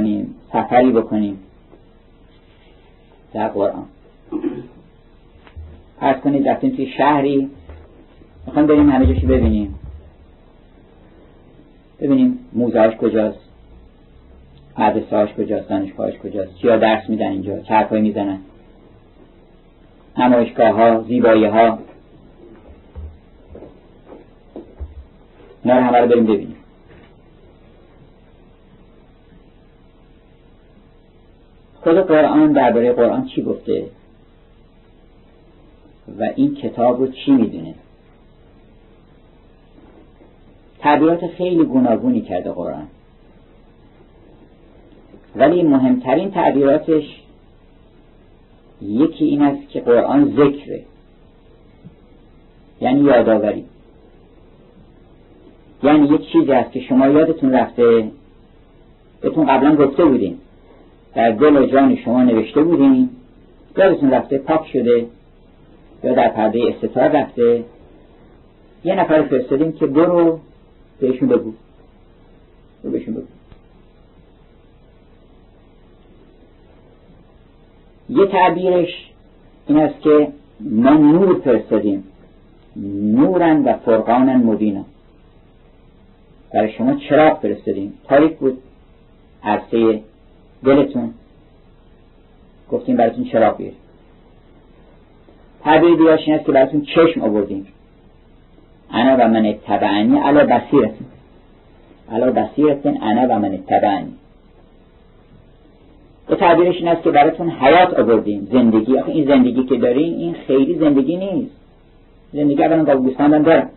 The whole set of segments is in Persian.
بکنیم سفری بکنیم در قرآن. فرض کنید رفتیم توی شهری می‌خوایم بریم همه جاشو ببینیم. ببینیم موزهاش کجاست مدرسه کجاست دانشگاهاش کجاست چیا درس میدن اینجا چه حرفایی می‌زنن. نمایشگاه ها زیبایی ها اینا رو همه رو بریم ببینیم. خود قرآن درباره قرآن چی گفته؟ و این کتاب رو چی می‌دونه؟ تعبیرات خیلی گوناگونی کرده قرآن. ولی مهمترین تعبیراتش یکی این است که قرآن ذکره. یعنی یادآوری. یعنی یک چیزی است که شما یادتون رفته بهتون قبلا گفته بودیم. در دل و جان شما نوشته بودیم. یادتون رفته پاک شده یا در پرده استطاع رفته. یه نفر فرستادیم که برو بهشون بگو. برو بهشون بگو. یه تعبیرش این است که ما نور فرستادیم. نورن و فرقانن مبینن برای شما چراغ فرستادیم. تاریک بود. عرصه دلتون گفتیم براتون چراغ بیاریم. تعبیر دیگرش این است که براتون چشم آوردیم. انا و من اتبعنی علا بصیرتون. علا بصیرتون انا و من اتبعنی به تعبیرش این است که براتون حیات آوردیم. زندگی. آخه این زندگی که دارین این خیلی زندگی نیست. زندگی اولا قابوستان هم دارم.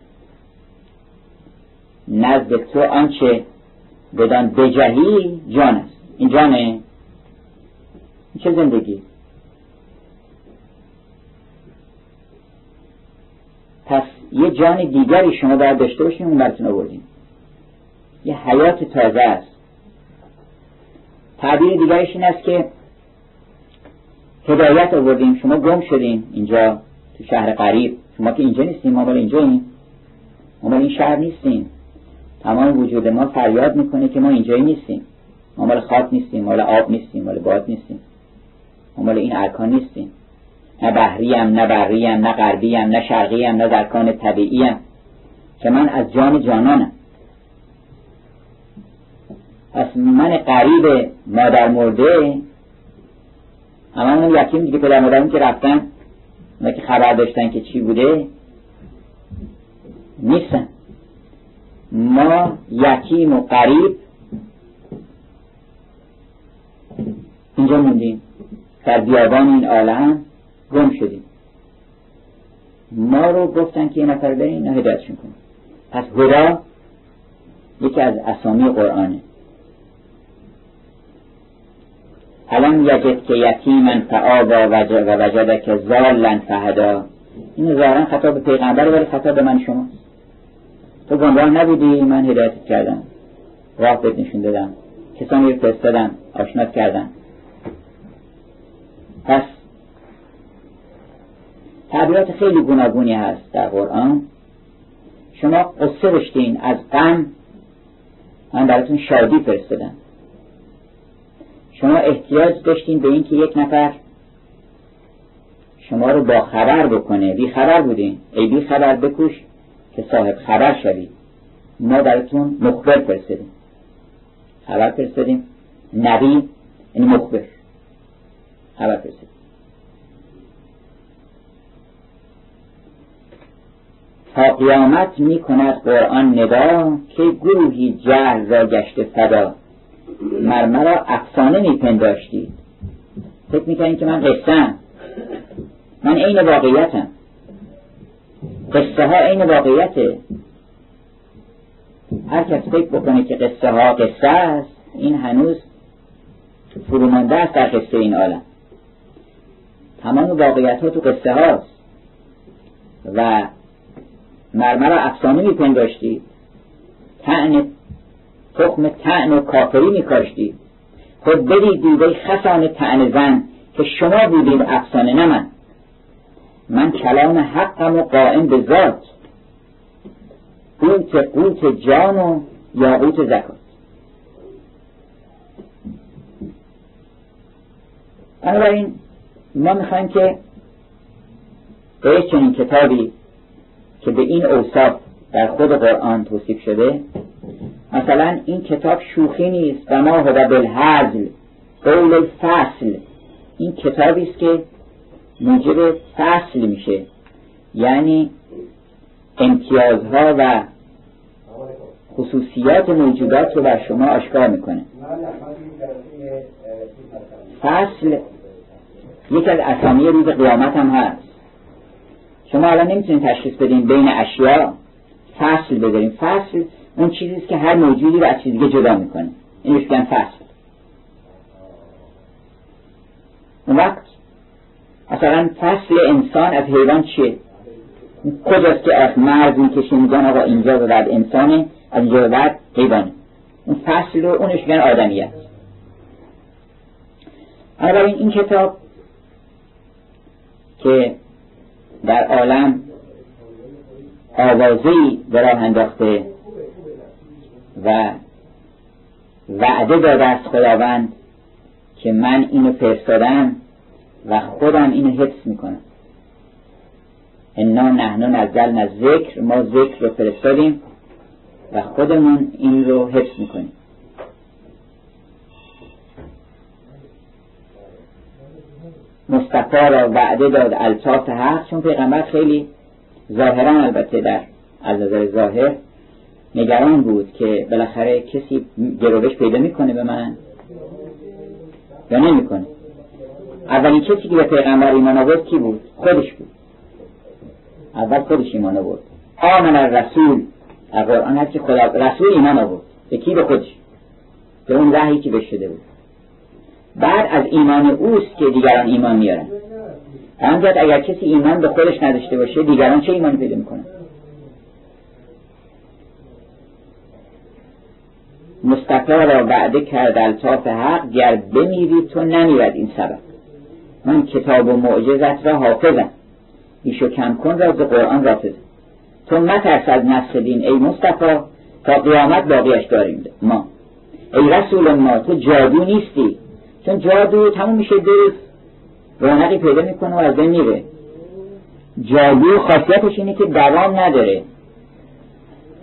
نزد تو آنچه بدان بجهی جان است. این جانه این چه زندگی؟ پس یه جان دیگری شما باید داشته باشین اون براتون آوردیم. یه حیات تازه است. تعبیر دیگرش این است که هدایت آوردیم شما گم شدیم اینجا تو شهر قریب شما که اینجا نیستیم ما مال اینجا این ما مال این شهر نیستیم. تمام وجود ما فریاد می‌کنه که ما اینجایی نیستیم. ما مال خاک نیستیم مال آب نیستیم مال باد نیستیم. ما مال این ارکان نیستیم. نه بحری هم نه بری هم نه غربی هم نه شرقی هم نه ارکان طبیعی هم که من از جان جانانم. پس من قریب مادر مرده اما اون یتیم دیگه پدر مادرم که رفتن اونا که خبر داشتن که چی بوده نیستن. ما یتیم و قریب اینجا موندیم. در بیابان این عالم گم شدیم. ما رو گفتن که یه نفر برین اینا هدایتشون کنیم پس هدا یکی از اسامی قرآنه. الان یجد که یتیمن فعادا و وجد که زالن فهدا. این ظاهرا خطا به پیغمبر ولی خطا به من شما. تو گمراه نبودی؟ من هدایت کردم. راه بهت نشون دادم. کسانی رو فرستادم. آشنات کردم پس تعبیرات خیلی گوناگونی هست در قرآن. شما قصه داشتین از غم من براتون شادی فرستادم شما احتیاج داشتین به اینکه یک نفر شما رو با خبر بکنه. بی خبر بودین. ای بی خبر بکوش که صاحب خبر شوید ما براتون مخبر فرستادیم. خبر فرستادیم. نبی یعنی مخبر. خبر فرستادیم تا قیامت می کند قرآن ندا که گروهی جهل را گشته فدا مرمرا افسانه میپنداشتید فکر می‌کنید که من قصه من عین واقعیتم. قصه ها عین واقعیته. هر کس فکر بکنه که قصه ها قصه است این هنوز فرومانده است در قصه این عالم. تمام واقعیت ها تو قصه هاست. و مرمر افسانه میپنداشتید تعنی تخم تعن و کافری میکاشتی. خود برید دیده خسان تعن زن که شما بودید افسانه نه من. من کلام حقم و قائم به ذات. قوت قوت جان و یاقوت زکات. بنابراین ما می‌خوایم که به چنین کتابی که به این اوصاف در خود قرآن توصیف شده مثلا این کتاب شوخی نیست و ما هو بالحزل قول الفصل. این کتابی است که موجب فصل میشه یعنی امتیازها و خصوصیات موجودات رو بر شما آشکار می‌کنه. فصل یک از اسامی روز قیامت هم هست. شما الان نمی‌تونید تشخیص بدین بین اشیاء فصل بذاریم فصل اون چیزی که هر موجودی رو از چیزی جدا می‌کنه. این میگن فصل. اون وقت مثلا فصل انسان از حیوان چیه؟ کجاست که از مرز می‌کشی میگن آقا اینجا و بعد انسانه از اینجا به بعد حیوانه. اون فصل رو اونش میگن آدمیت بنابراین این کتاب که در عالم آوازهی به راه انداخته و وعده داده است خداوند که من اینو فرستادم و خودم اینو حفظ می‌کنم. انا نحن نزلنا ذکر ما ذکر رو فرستادیم و خودمون این رو حفظ می‌کنیم. مصطفی را وعده داد الطاف حق چون پیغمبر خیلی ظاهرا البته در از نظر ظاهر نگران بود که بالاخره کسی گروش پیدا می‌کنه به من یا نمی‌کنه. اولین کسی که به پیغمبر ایمان آورد کی بود؟ خودش بود. اول خودش ایمان آورد. آمن الرسول. در قرآن هست که خدا رسول ایمان آورد. به کی؟ به خودش. به اون وحی که بهش شده بود. بعد از ایمان اوست که دیگران ایمان میارن. همجد اگر کسی ایمان به خودش نداشته باشه دیگران چه ایمانی پیدا می‌کنن؟ مصطفی را وعده کرد الطاف حق گر بمیری تو نمیرد این سبب. من کتاب و معجزت را حافظم. ایشو کم کن را قرآن رافظ. تو مترس از نسخ دین ای مصطفی تا قیامت باقیش داریم. ما. ای رسول ما تو جادو نیستی. چون جادو تموم میشه درست رونقی پیدا می‌کنه و از بین میره. جادو خاصیتش اینه که دوام نداره.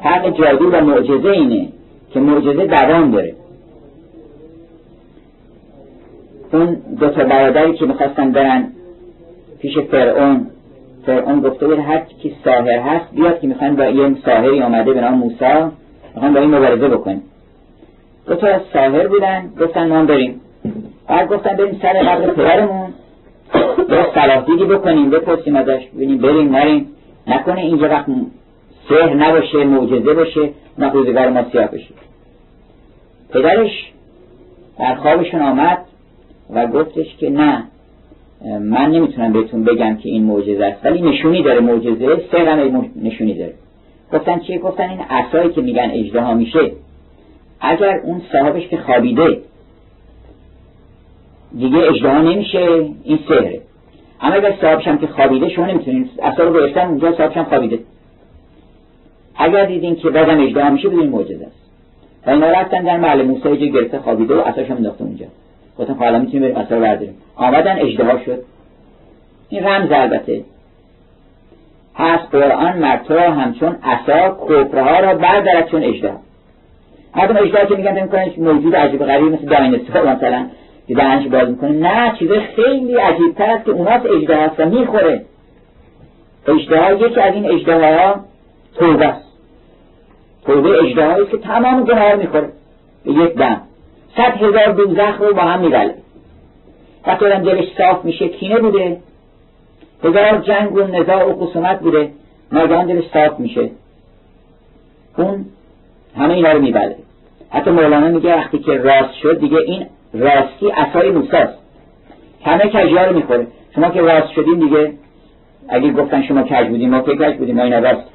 فرق جادو و معجزه اینه که معجزه دوام داره. اون دو تا برادری که می‌خواستن برن پیش فرعون فرعون گفته بود هر کی ساهر هست بیاد که می‌خوان با یه ساهری آمده به نام موسی می‌خوان با این مبارزه بکنیم. دو تا ساهر بودن گفتن ما بریم. بعد گفتن بریم سر قبر پدرمون. یه صلاح بکنیم بپرسیم ازش. ببینیم بریم نریم. نکنه اینجا وقت سهر نباشه معجزه باشه اون روزگار ما سیاه بشه. پدرش در خوابشون آمد و گفتش که نه من نمی‌تونم بهتون بگم که این معجزه است ولی نشونی داره معجزه سه نشونی داره. گفتن چیه؟ گفتن این عصایی که میگن اجدها میشه اگر اون صاحبش که خوابیده دیگه اجدها نمیشه این سهره اما اگر صاحبش هم که خوابیده شما نمی‌تونین اصلا رو گرفتن اونجا صاحبش هم خوابیده. اگر دیدین که بازم اجدها میشه بدون معجزه است. و اینا رفتن در محل موسی جا گرفته خوابیده و هم انداخته اونجا. گفتن حالا می‌تونیم بریم رو برداریم. آمدن اجدها شد. این رمز البته. هست قرآن مرتبا همچون اصا کفرها را بردارد چون اجدها. مردم اجدها که میگن کنن موجود عجیب غریب مثل دایناسور مثلا. که دهنش باز می‌کنه. نه چیز خیلی عجیب تر است که اوناس اجده هست و می‌خوره. اجده یکی از این اجده ها توبه است. توبه اجده است که تمام گناه می‌خوره. به یک دم. صد هزار دوزخ رو با هم میبله. وقتی آدم دلش صاف میشه کینه بوده. هزار جنگ و نزاع و خصومت بوده. ناگهان دلش صاف میشه. اون همه اینا رو میبله. حتی مولانا میگه وقتی که راست شد دیگه این راستی اصای موساست همه کجیا رو می‌خوره. شما که راست شدین دیگه اگه گفتن شما کج بودین ما که کج بودیم ما این راست.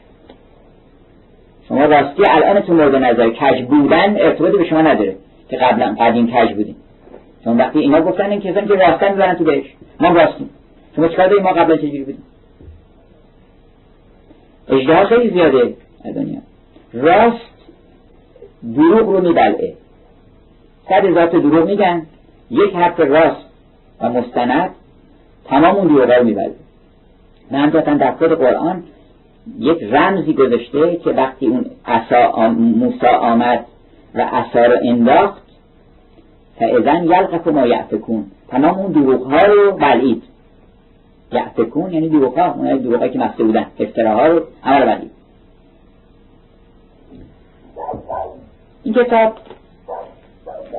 شما راستی الان تو مورد نظر کج بودن ارتباطی به شما نداره که قبلا قدیم کج بودیم. چون وقتی اینا گفتن این کسانی که راستن می‌برن تو بهش ما راستیم. شما چکار داریم ما قبلا چجوری بودیم؟ اجده خیلی زیاده دنیا. راست دروغ رو میبلعه. صد ذات دروغ میگن یک حرف راست و مستند تمام اون دروغ رو می‌بره و همچنان در خود قرآن یک رمزی گذاشته که وقتی اون عصا موسی آمد و عصا رو انداخت فاذن یلقف ما یعفکون تمام اون دروغ ها رو بلعید. یعفکون یعنی دروغ ها اون دروغ که مفته بودن. افتراها رو عمل بلعید. این کتاب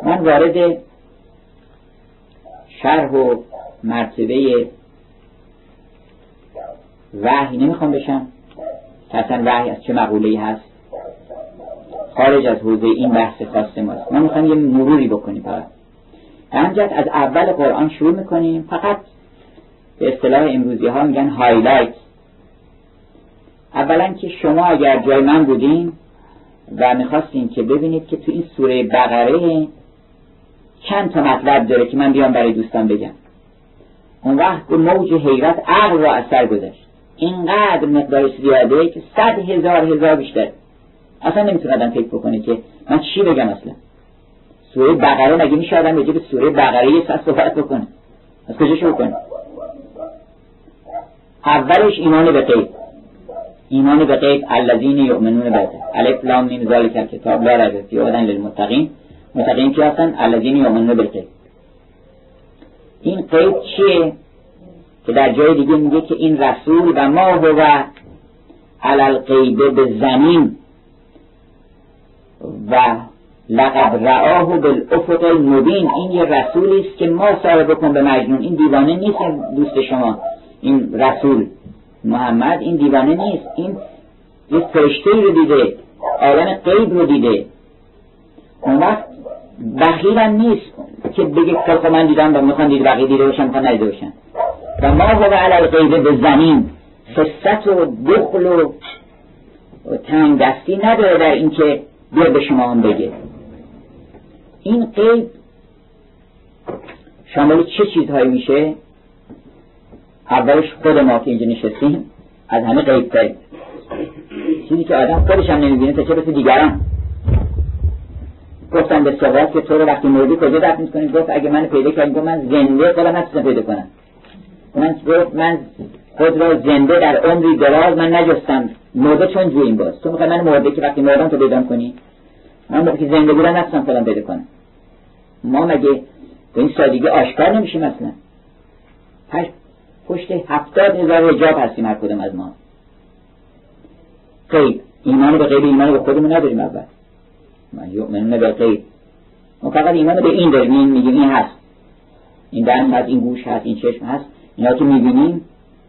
من وارد شرح و مرتبه وحی نمی‌خوام بشم. که اصلا وحی از چه مقوله هست؟ خارج از حوزه این بحث خاص ماست. ما می‌خوام یه مروری بکنیم فقط. همجد از اول قرآن شروع می‌کنیم. فقط به اصطلاح امروزی ها میگن هایلایت اولا که شما اگر جای من بودین و می‌خواستین که ببینید که تو این سوره بقره چند تا مطلب داره که من بیام برای دوستان بگم. اون وقت موج حیرت عقل را از سر گذشت اینقدر مقدارش زیاده که صد هزار هزار بیشتر. اصلا نمی‌تونه آدم فکر بکنه که من چی بگم اصلا. سوره بقره مگه میشه آدم بگه به سوره بقره یه ساعت صحبت بکنه؟ از کجا شروع کنه؟ اولش ایمان به غیب. ایمان به غیب الذین یؤمنون بالغیب. الف لام میم ذالک کتاب لا ریب فیه للمتقین. متقین کی هستن الذین یؤمنون بالغیب. این قید چیه؟ که در جای دیگه میگه که این رسول و ما هو علل غیب به زمین و لقد رعاه بالافق المبین. این یه رسولی است که ما صاحب بکن به مجنون. این دیوانه نیست دوست شما. این رسول محمد این دیوانه نیست. این یه فرشته رو دیده. عالم غیب رو دیده. اون وقت بخیل هم نیست. که بگه که من دیدم و می‌خوان دید بقیه دیده باشن می‌خوان ندیده باشن. و ما هو علی غیب به زمین خصت و دخل و تنگ دستی نداره در اینکه بیا به شما هم بگه. این قیب شامل چه چیزهایی میشه؟ اولش خود ما که اینجا نشستیم از همه قیب داریم چیزی که آدم خودش هم نمی‌بینه تا چه بسه دیگران. گفتم به سواد که تو رو وقتی مردی کجا دفن می‌کنی؟ گفت اگه من پیدا کردیم گفت من زنده خودم نتونستم پیدا کنم. من گفت من خود را زنده در عمری دراز من نجستم. مرده چون جویم باز. تو می‌خوای من مرده که وقتی مردم تو پیدا کنی؟ من موقعی که زنده بودم نتونستم خودم پیدا کنم. ما مگه به این سادگی آشکار نمیشیم اصلا؟ پشت هفتاد هزار حجاب هستیم هر کدوم از ما. قیب ایمان به غیب ایمان به خودمون نداریم اول. من یؤمنون به غیب ما فقط ایمان به این داریم این میگیم این هست. این دست هست این گوش هست این چشم هست. اینا که می‌بینیم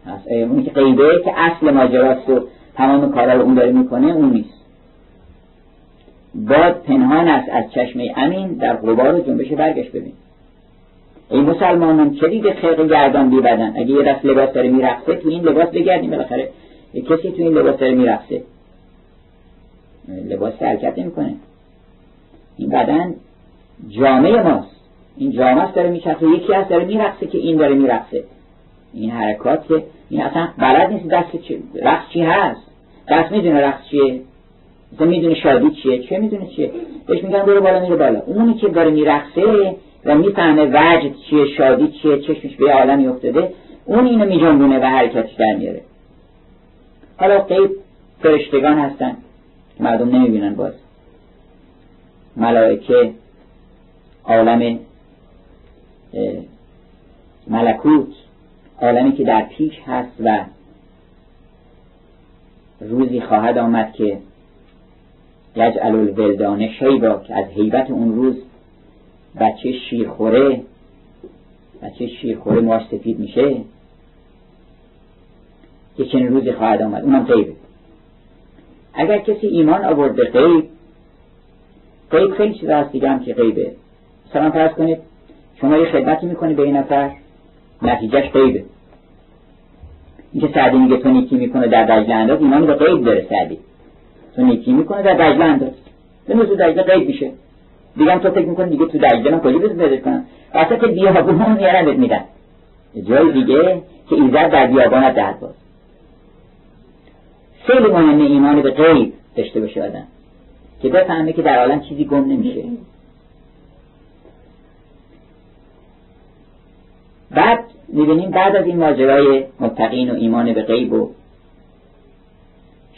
هست. اونی که غیبه که اصل ماجراست و تمام کارا رو اون داره می‌کنه اون نیست. باد پنهان است از چشمه امین در غبار جنبش برگشت ببین. ای مسلمانان چه دید خیق گردان بی بدن؟ اگه یه دست لباس داره میرقصه تو این لباس بگردیم بالاخره. کسی تو این لباس داره میرقصه. لباس حرکت نمی‌کنه. این بدن جامعه ماست. این جامعه داره میچرخه. یکی از داره میرقصه که این داره میرقصه. این حرکات که این اصلا بلد نیست دست چی رقص چی هست. دست می‌دونه رقص چیه. مثلا می‌دونه شادی چیه. چه می‌دونه چیه. بهش میگن برو بالا میره بالا. اونی که داره میرقصه و می‌فهمه وجد چیه شادی چیه چشمش به عالمی افتاده اون اینو میجنبونه و حرکتش در میاره. حالا قیب فرشتگان هستن. مردم نمی‌بینن باز. ملائکه عالم ملکوت عالمی که در پیش هست و روزی خواهد آمد که یجعل الولدان شیبا که از حیبت اون روز بچه شیرخوره بچه شیرخوره ماش سفید میشه که چنین روزی خواهد آمد. اونم غیبه. اگر کسی ایمان آورد به غیب غیب خیلی چیز هست دیگه هم که غیبه. مثلا فرض کنید شما یه خدمتی می‌کنی به این نفر نتیجهش غیبه. اینکه سعدی میگه تو نیکی می‌کنه در دجله انداز ایمان به غیب داره سعدی. تو نیکی می‌کنه در دجله انداز. به تو دجله غیب میشه. دیگه تو فکر می‌کنی دیگه تو دجله من کجا بزن کنم؟ وسط بیابون میارن بهت میدن. جای دیگه که ایزد در بیابانت دهد باز. خیلی مهمه ایمان به غیب داشته باشه آدم. که بفهمه که در عالم چیزی گم نمیشه. بعد می‌بینیم بعد از این ماجرای متقین و ایمان به غیب و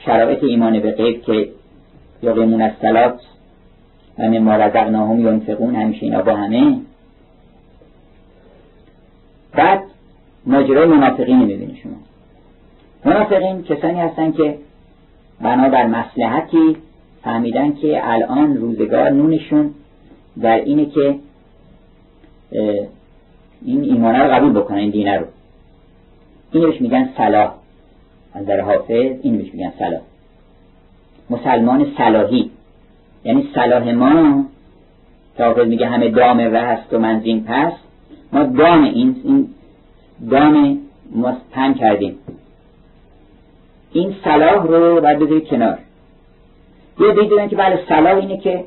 شرایط ایمان به غیب که یقیمون از سلات و مما رزقناهم ینفقون همیشه اینا با همه. بعد ماجرای منافقین می‌بینی شما. منافقین کسانی هستن که بنابر مسلحتی فهمیدن که الان روزگار نونشون در اینه که این ایمانه رو قبول بکنن این دینه رو. این بهش میگن صلاح. از در حافظ این بهش میگن صلاح. مسلمان صلاحی. یعنی صلاح ما که حافظ میگه همه دام هست و منزین پس ما دام این, این دام ما پن کردیم. این صلاح رو باید بذارید کنار. یه دیدن که بله صلاح اینه که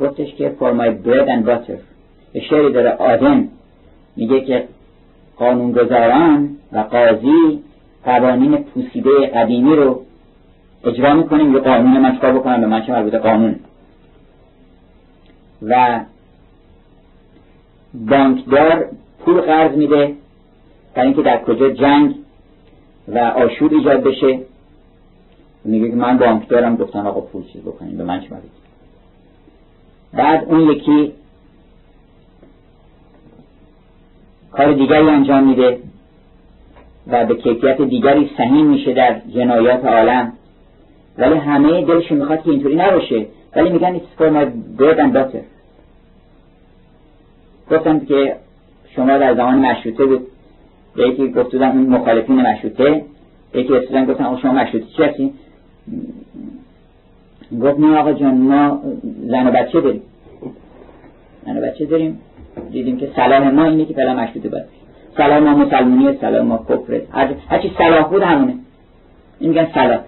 گفتش که for my bread and butter. شعری داره آدم میگه که قانونگذاران و قاضی قوانین پوسیده قدیمی رو اجرا می‌کنیم یه قانون من چکار بکنم؟ به من چه مربوط قانون؟ و بانکدار پول قرض میده برای اینکه در کجا جنگ و آشوب ایجاد بشه. میگه که من بانکدارم گفتن آقا پول چیز بکنیم به من مربوط بعد اون یکی کار دیگری انجام میده و به کیفیت دیگری سهیم میشه در جنایات عالم. ولی همه دلش می‌خواد که اینطوری نباشه. ولی میگن it's for my bread and butter. گفتم که شما در زمان مشروطه بود. یکی گفت اون مخالفین مشروطه. یکی رسیدن گفتن شما مشروطه چی هستین؟ گفت نه آقا جان ما زن و بچه داریم. زن و بچه داریم. دیدیم که سلام ما اینه که فعلا مشروطه باید سلام ما مسلمونیه سلام ما کفره هرچی صلاح بود همونه. این میگن سلام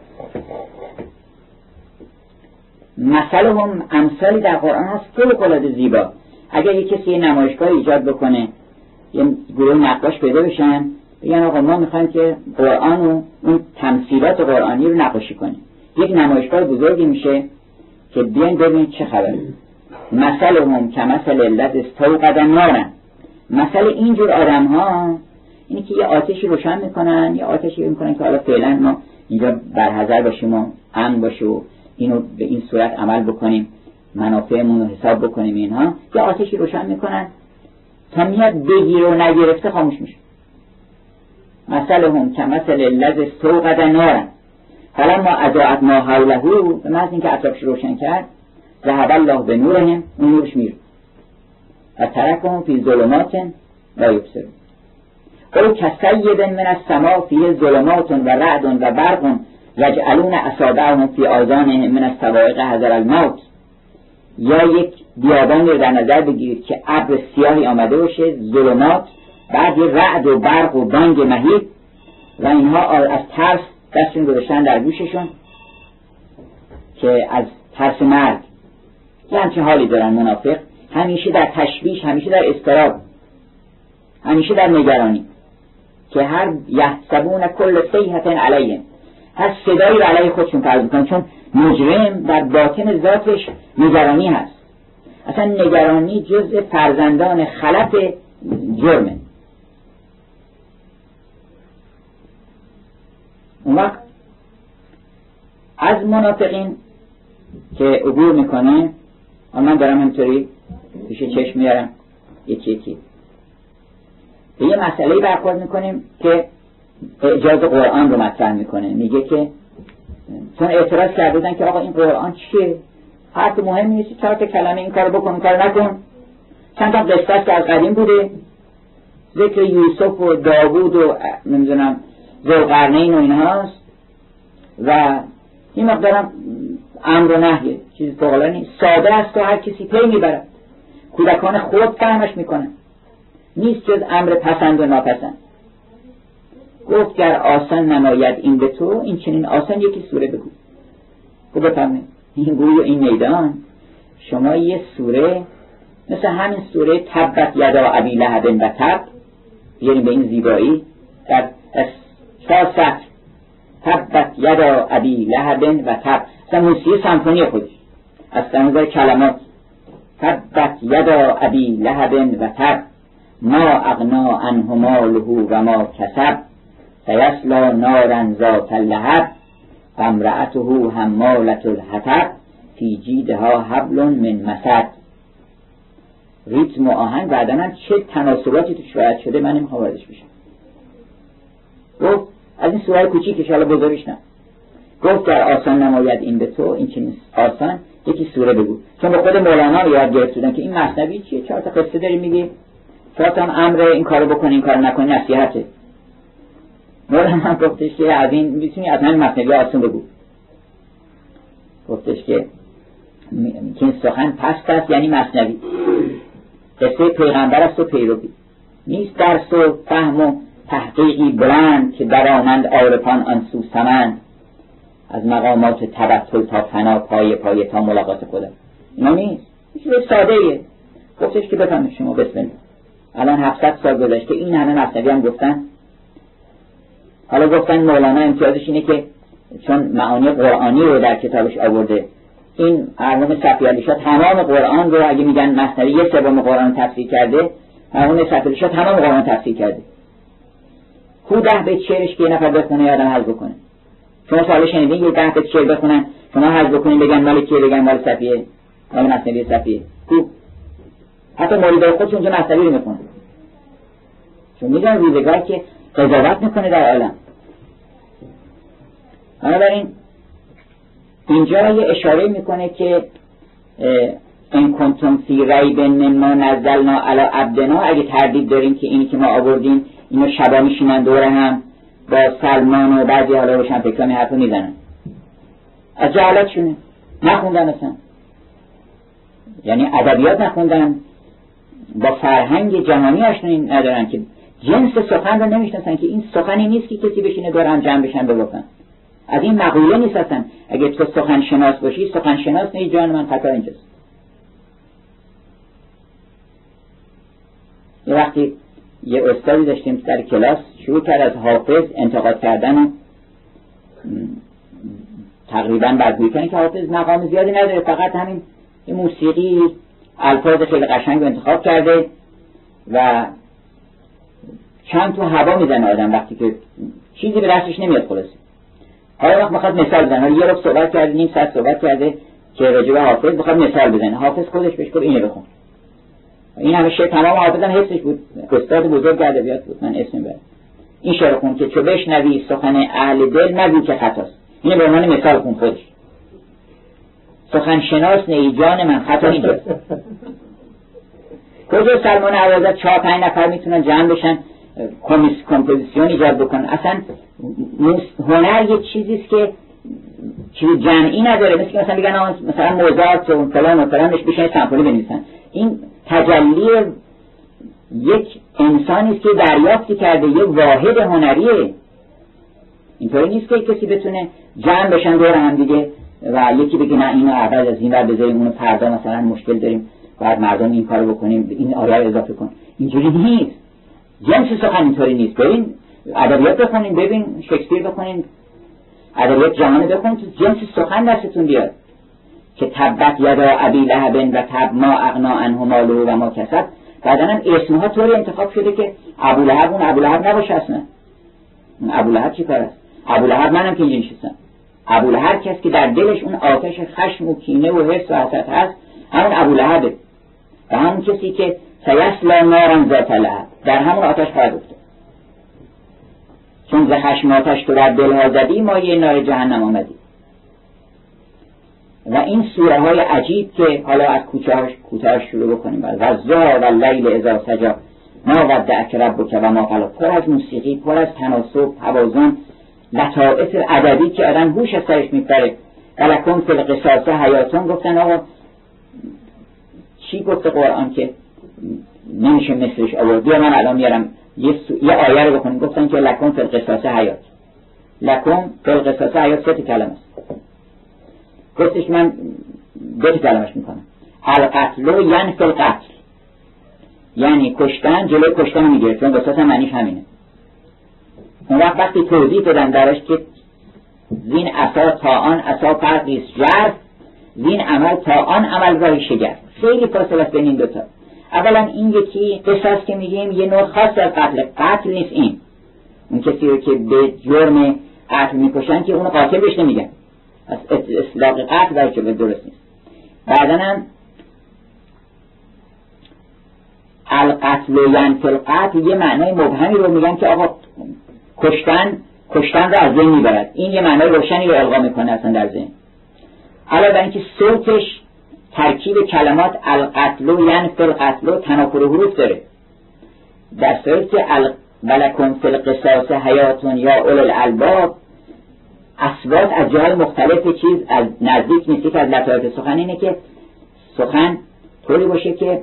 مثل هم امثالی در قرآن هست فوق العاده زیبا. اگر یک کسی یه نمایشگاه ایجاد بکنه یه گروه نقاش پیدا بشن بگن آقا ما می‌خوایم که قرآن و اون تمثیلات قرآنی رو نقاشی کنیم. یک نمایشگاه بزرگی میشه که بیان ببینید چه خبره. مثل هم که مثل علت استوقد نارن مثل اینجور آدم ها اینه که یه آتشی روشن می‌کنن یه آتشی می‌کنن که حالا فعلا ما اینجا برحضر باشیم و امن باشه و اینو به این صورت عمل بکنیم منافعمون رو حساب بکنیم اینها. یه آتشی روشن می‌کنن تا میاد بگیر و نگرفته خاموش میشه. مثل هم که مثل لذ استوقد نارن حالا ما اداعت ما حوله به محض اینکه اطرافش روشن کرد ذهب الله به نورهم اون نورش میره. و ترکهم فی ظلمات لا یبصرون. او کسیب من السما فیه ظلمات و رعد و برق یجعلون اصابعهم فی آذانهم من السوائق حذر الموت. یا یک بیابان رو در نظر بگیرید که ابر سیاهی آمده باشه ظلمات بعد یه رعد و برق و بانگ مهیب و اینها از ترس دستشون گذاشتن در گوششون که از ترس مرگ. یه همچین حالی دارن منافق. همیشه در تشویش همیشه در استراب همیشه در نگرانی. که هر یحسبون کل سیحت علیهم هر صدایی رو علیه خودشون فرض می‌کنن. چون مجرم در باطن ذاتش نگرانی هست. اصلا نگرانی جز فرزندان خلف جرمه. اون وقت از منافقین که عبور می‌کنه من دارم همینطوری پیش چشم میارم یکی یکی. به یه مسئله برخورد می‌کنیم که اعجاز قرآن رو مطرح می‌کنه. میگه که چون اعتراض کرده که آقا این قرآن چیه؟ حرف مهمی نیست. چهار تا کلمه این کارو بکن کار نکن. چند تا قصه که از قدیم بوده. ذکر یوسف و داوود و نمی‌دونم ذوالقرنین و اینهاست. و این مقدارم امر و نهیه. چیز فوقلا ساده است و هر کسی پی می‌برد. کودکان خود فهمش می‌کنن. نیست جز امر پسند و ناپسند. گفت گر آسان نماید این به تو این چنین آسان یکی سوره بگو. خب بفهمه این گوی و این میدان. شما یه سوره مثل همین سوره تبت یدا ابی لهب و تب. یعنی به این زیبایی. در سطر تبت یدا ابی لهب و تب. موسیقی سمفونی خودش از نظر کلمات. تبت یدا ابی لهب و تب. ما اغنا عنه ماله و ما کسب. سیسلا نارا ذات اللهب. و امرأته حمالة الحطب. فی جیدها حبل من مسد. ریتم و آهنگ بعدا چه تناسلاتی تو شاید شده؟ من نمی‌خوام واردش بشم گفت از این سوره کوچیکش حالا بزرگش نه. گفت در آسان نماید این به تو این چه آسان؟ یکی سوره بگو. چون به خود مولانا یاد گرفتن که این مصنوی چیه؟ چهار تا قصه داری میگی چهار هم امر این کارو بکنی این کارو نکنی نصیحته. مولانا گفتش که از این می‌تونی از همین مصنوی آسان بگو. گفتش که که این سخن پست است یعنی مصنوی. قصه پیغمبر است و پیروی. نیست درس و فهم و تحقیقی بلند که درآمند عارفان آن سو سمند از مقامات تبتل تا فنا پای پای تا ملاقات خدا. اینا نیست. چیز ساده ایه. گفتش که بفهمید شما بسم الله. الان 700 سال گذشته. این همه مصنوی هم گفتن. حالا گفتن مولانا امتیازش اینه که چون معانی قرآنی رو در کتابش آورده این مرحوم صفی تمام قرآن رو اگه میگن مصنوی یه سوم قرآن تفسیر کرده مرحوم صفی تمام قرآن تفسیر کرده. کو ده به شعرش که یه نفر بخونه یادم حل بکنه. شما سوال شنیدین؟ یه ده به شعر بخونن. شما حل بکنین بگن مال کیه بگن مال صفیه. مال مصنوی صفیه. کو؟ حتی مولیده خودش اونجا مصنوی رو می‌خونه. چون می‌دونن روزگار که قضاوت می‌کنه در عالم. بنابراین اینجا یه اشاره می‌کنه که این کنتم فی ریب مما نزلنا علی عبدنا اگه تردید داریم که اینی که ما آوردیم اینو شبا میشینن دور هم با سلمان و بعضی حالا روشن فکرانی حرفو می‌زنن از جهالت شونه نخوندن اصلا. یعنی ادبیات نخوندن با فرهنگ جهانی آشنایی ندارن که جنس سخن رو نمی‌شناسن که این سخنی نیست که کسی بشینه دور جمع بشن بگفتن از این مقوله نیست اصلا اگه تو سخن شناس باشی سخن شناس نیست جان من خطا اینجاست. یه وقتی یه استادی داشتیم در کلاس شروع کرد از حافظ انتقاد کردن و تقریبا بدگویی کنی که حافظ مقام زیادی نداره فقط همین موسیقی الفاظ خیلی قشنگ انتخاب کرده و چند تو هوا می‌زنه آدم وقتی که چیزی به دستش نمیاد خلاصه. حالا وقت می‌خواد مثال بزنه. یه رو صحبت کرده نیم ساعت صحبت کرده که به حافظ می‌خواد مثال بزنه. حافظ خودش بهش گفت اینو بخون. این همه شعر تمام حافظ هم حسش بود. استاد بزرگ ادبیات بود من اسم برم این شعر خون که چو بشنوی سخن اهل دل نگو که خطاست. اینو به عنوان مثال خون خودش. سخن شناس نی جان من خطا اینجاست کجا سلمان عوازت چهار پنج نفر می‌تونن جمع بشن کمپوزیسیون ایجاد بکنن. اصلا هنر یه چیزیست که چیز جمعی نداره. مثل که مثلا بگن مثلا موزارت و فلان و فلان بشه سمفونی بنویسن. این تجلی یک انسانی است که دریافتی کرده یه واحد هنریه. اینطوری نیست که کسی بتونه جمع بشن دور هم دیگه و یکی بگه نه اینو اول از این ور بذاریم اونو فردا مثلا مشکل داریم باید مردم این کارو بکنیم این آیه رو اضافه کن اینجوری نیست. جنس سخن اینطوری نیست. ببین ادبیات بخونین ببین شکسپیر بخونین ادبیات جهانی بخونین تو جنس سخن دستتون بیاد. که تبت یدا ابی لهب و تب ما اغنا عنه مالو و ما کسب. بعدا هم اسمها طوری انتخاب شده که ابو لهب اون ابو لهب نباشه اصلا. ابو لهب چی کار است ابو لهب منم که اینجا نشستم ابو لهب کسی که در دلش اون آتش خشم و کینه و حس و حسد هست همون ابو لهبه. و همون کسی که سیسلا نارن ذات لهب. در همون آتش خواهد افتاد چون ز آتش تو در دلها زدی ما یه نار جهنم آمدی و این سوره های عجیب که حالا از کوتاه شروع بکنیم. و زا و لیل ازا سجا ما ودعک ربک و ما قلا پر از موسیقی پر از تناسب توازن لطائف ادبی که آدم هوش از سرش میپره ولکن فی القصاص حیاتون گفتن آقا چی گفته قرآن که نمیشه مثلش آورد؟ بیا من الان میارم یه, آیه رو بکنیم گفتن که لکن فی حیات لکن فی القصاص حیات سه کلمه است. گفتش من دو کلمش می‌کنم. القتل و ین فی القتل یعنی کشتن جلوی کشتن می‌گیره. چون بساط معنیش همینه. اون وقت وقتی توضیح دادن درش که زین اصا تا آن اصا فرقیست جرف زین عمل تا آن عمل راهی شگرد خیلی فاصله است بین این دوتا. اولا این یکی قصاص که میگیم یه نوع خاص از قتل. قتل نیست این. اون کسی رو که به جرم قتل می‌کشن که اونو قاتل بهش نمیگن. از اصلاق قتل برای که درست نیست. بعدا هم القتل و ینفی القتل یه معنای مبهمی رو میگن که آقا کشتن کشتن رو از ذهن می‌برد. این یه معنای روشنی رو القا می‌کنه اصلا در ذهن. علاوه بر اینکه صوتش ترکیب کلمات القتل و ینفی القتل و تناکر حروف داره. در صورتی که ولکن فی القصاص حیاتون یا اول الالباب اصوات از جای مختلف چیز از نزدیک نیست. که از لطایف سخن اینه که سخن طوری باشه که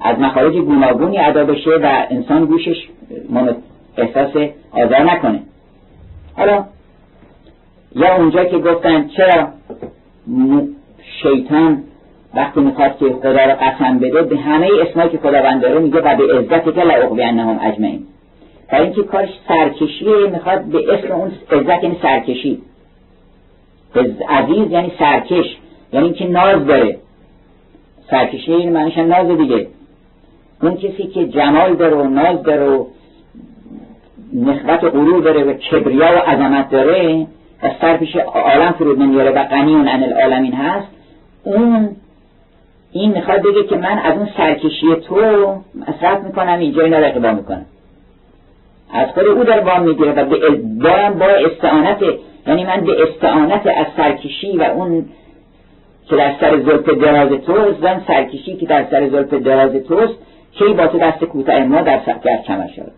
از مخارج گوناگونی ادا بشه و انسان گوشش احساس آزار نکنه. حالا یا اونجا که گفتن چرا شیطان وقتی می‌خواد که خدا رو قسم بده به همه اسمایی که خداوند داره میگه و به عزت که لعقبی انهم اجمعین. برای اینکه کارش سرکشیه می‌خواد به اسم اون عزت یعنی سرکشی. عزیز یعنی سرکش یعنی اینکه ناز داره. سرکشی این معنیش ناز دیگه. اون کسی که جمال داره و ناز داره و نخبت و غرور داره و کبریا و عظمت داره و سر پیش عالم فرود نمیاره و غنی اون عن العالمین هست. اون این می‌خواد بگه که من از اون سرکشی تو مصرف می‌کنم اینجا اینا رقبا می‌کنم. از خود او در وام می‌گیره و به با استعانت یعنی من به استعانت از سرکشی و اون که در سر زلف دراز توست زن سرکشی که در سر زلف دراز توست کی با تو دست کوتاه ما در در کمر شد.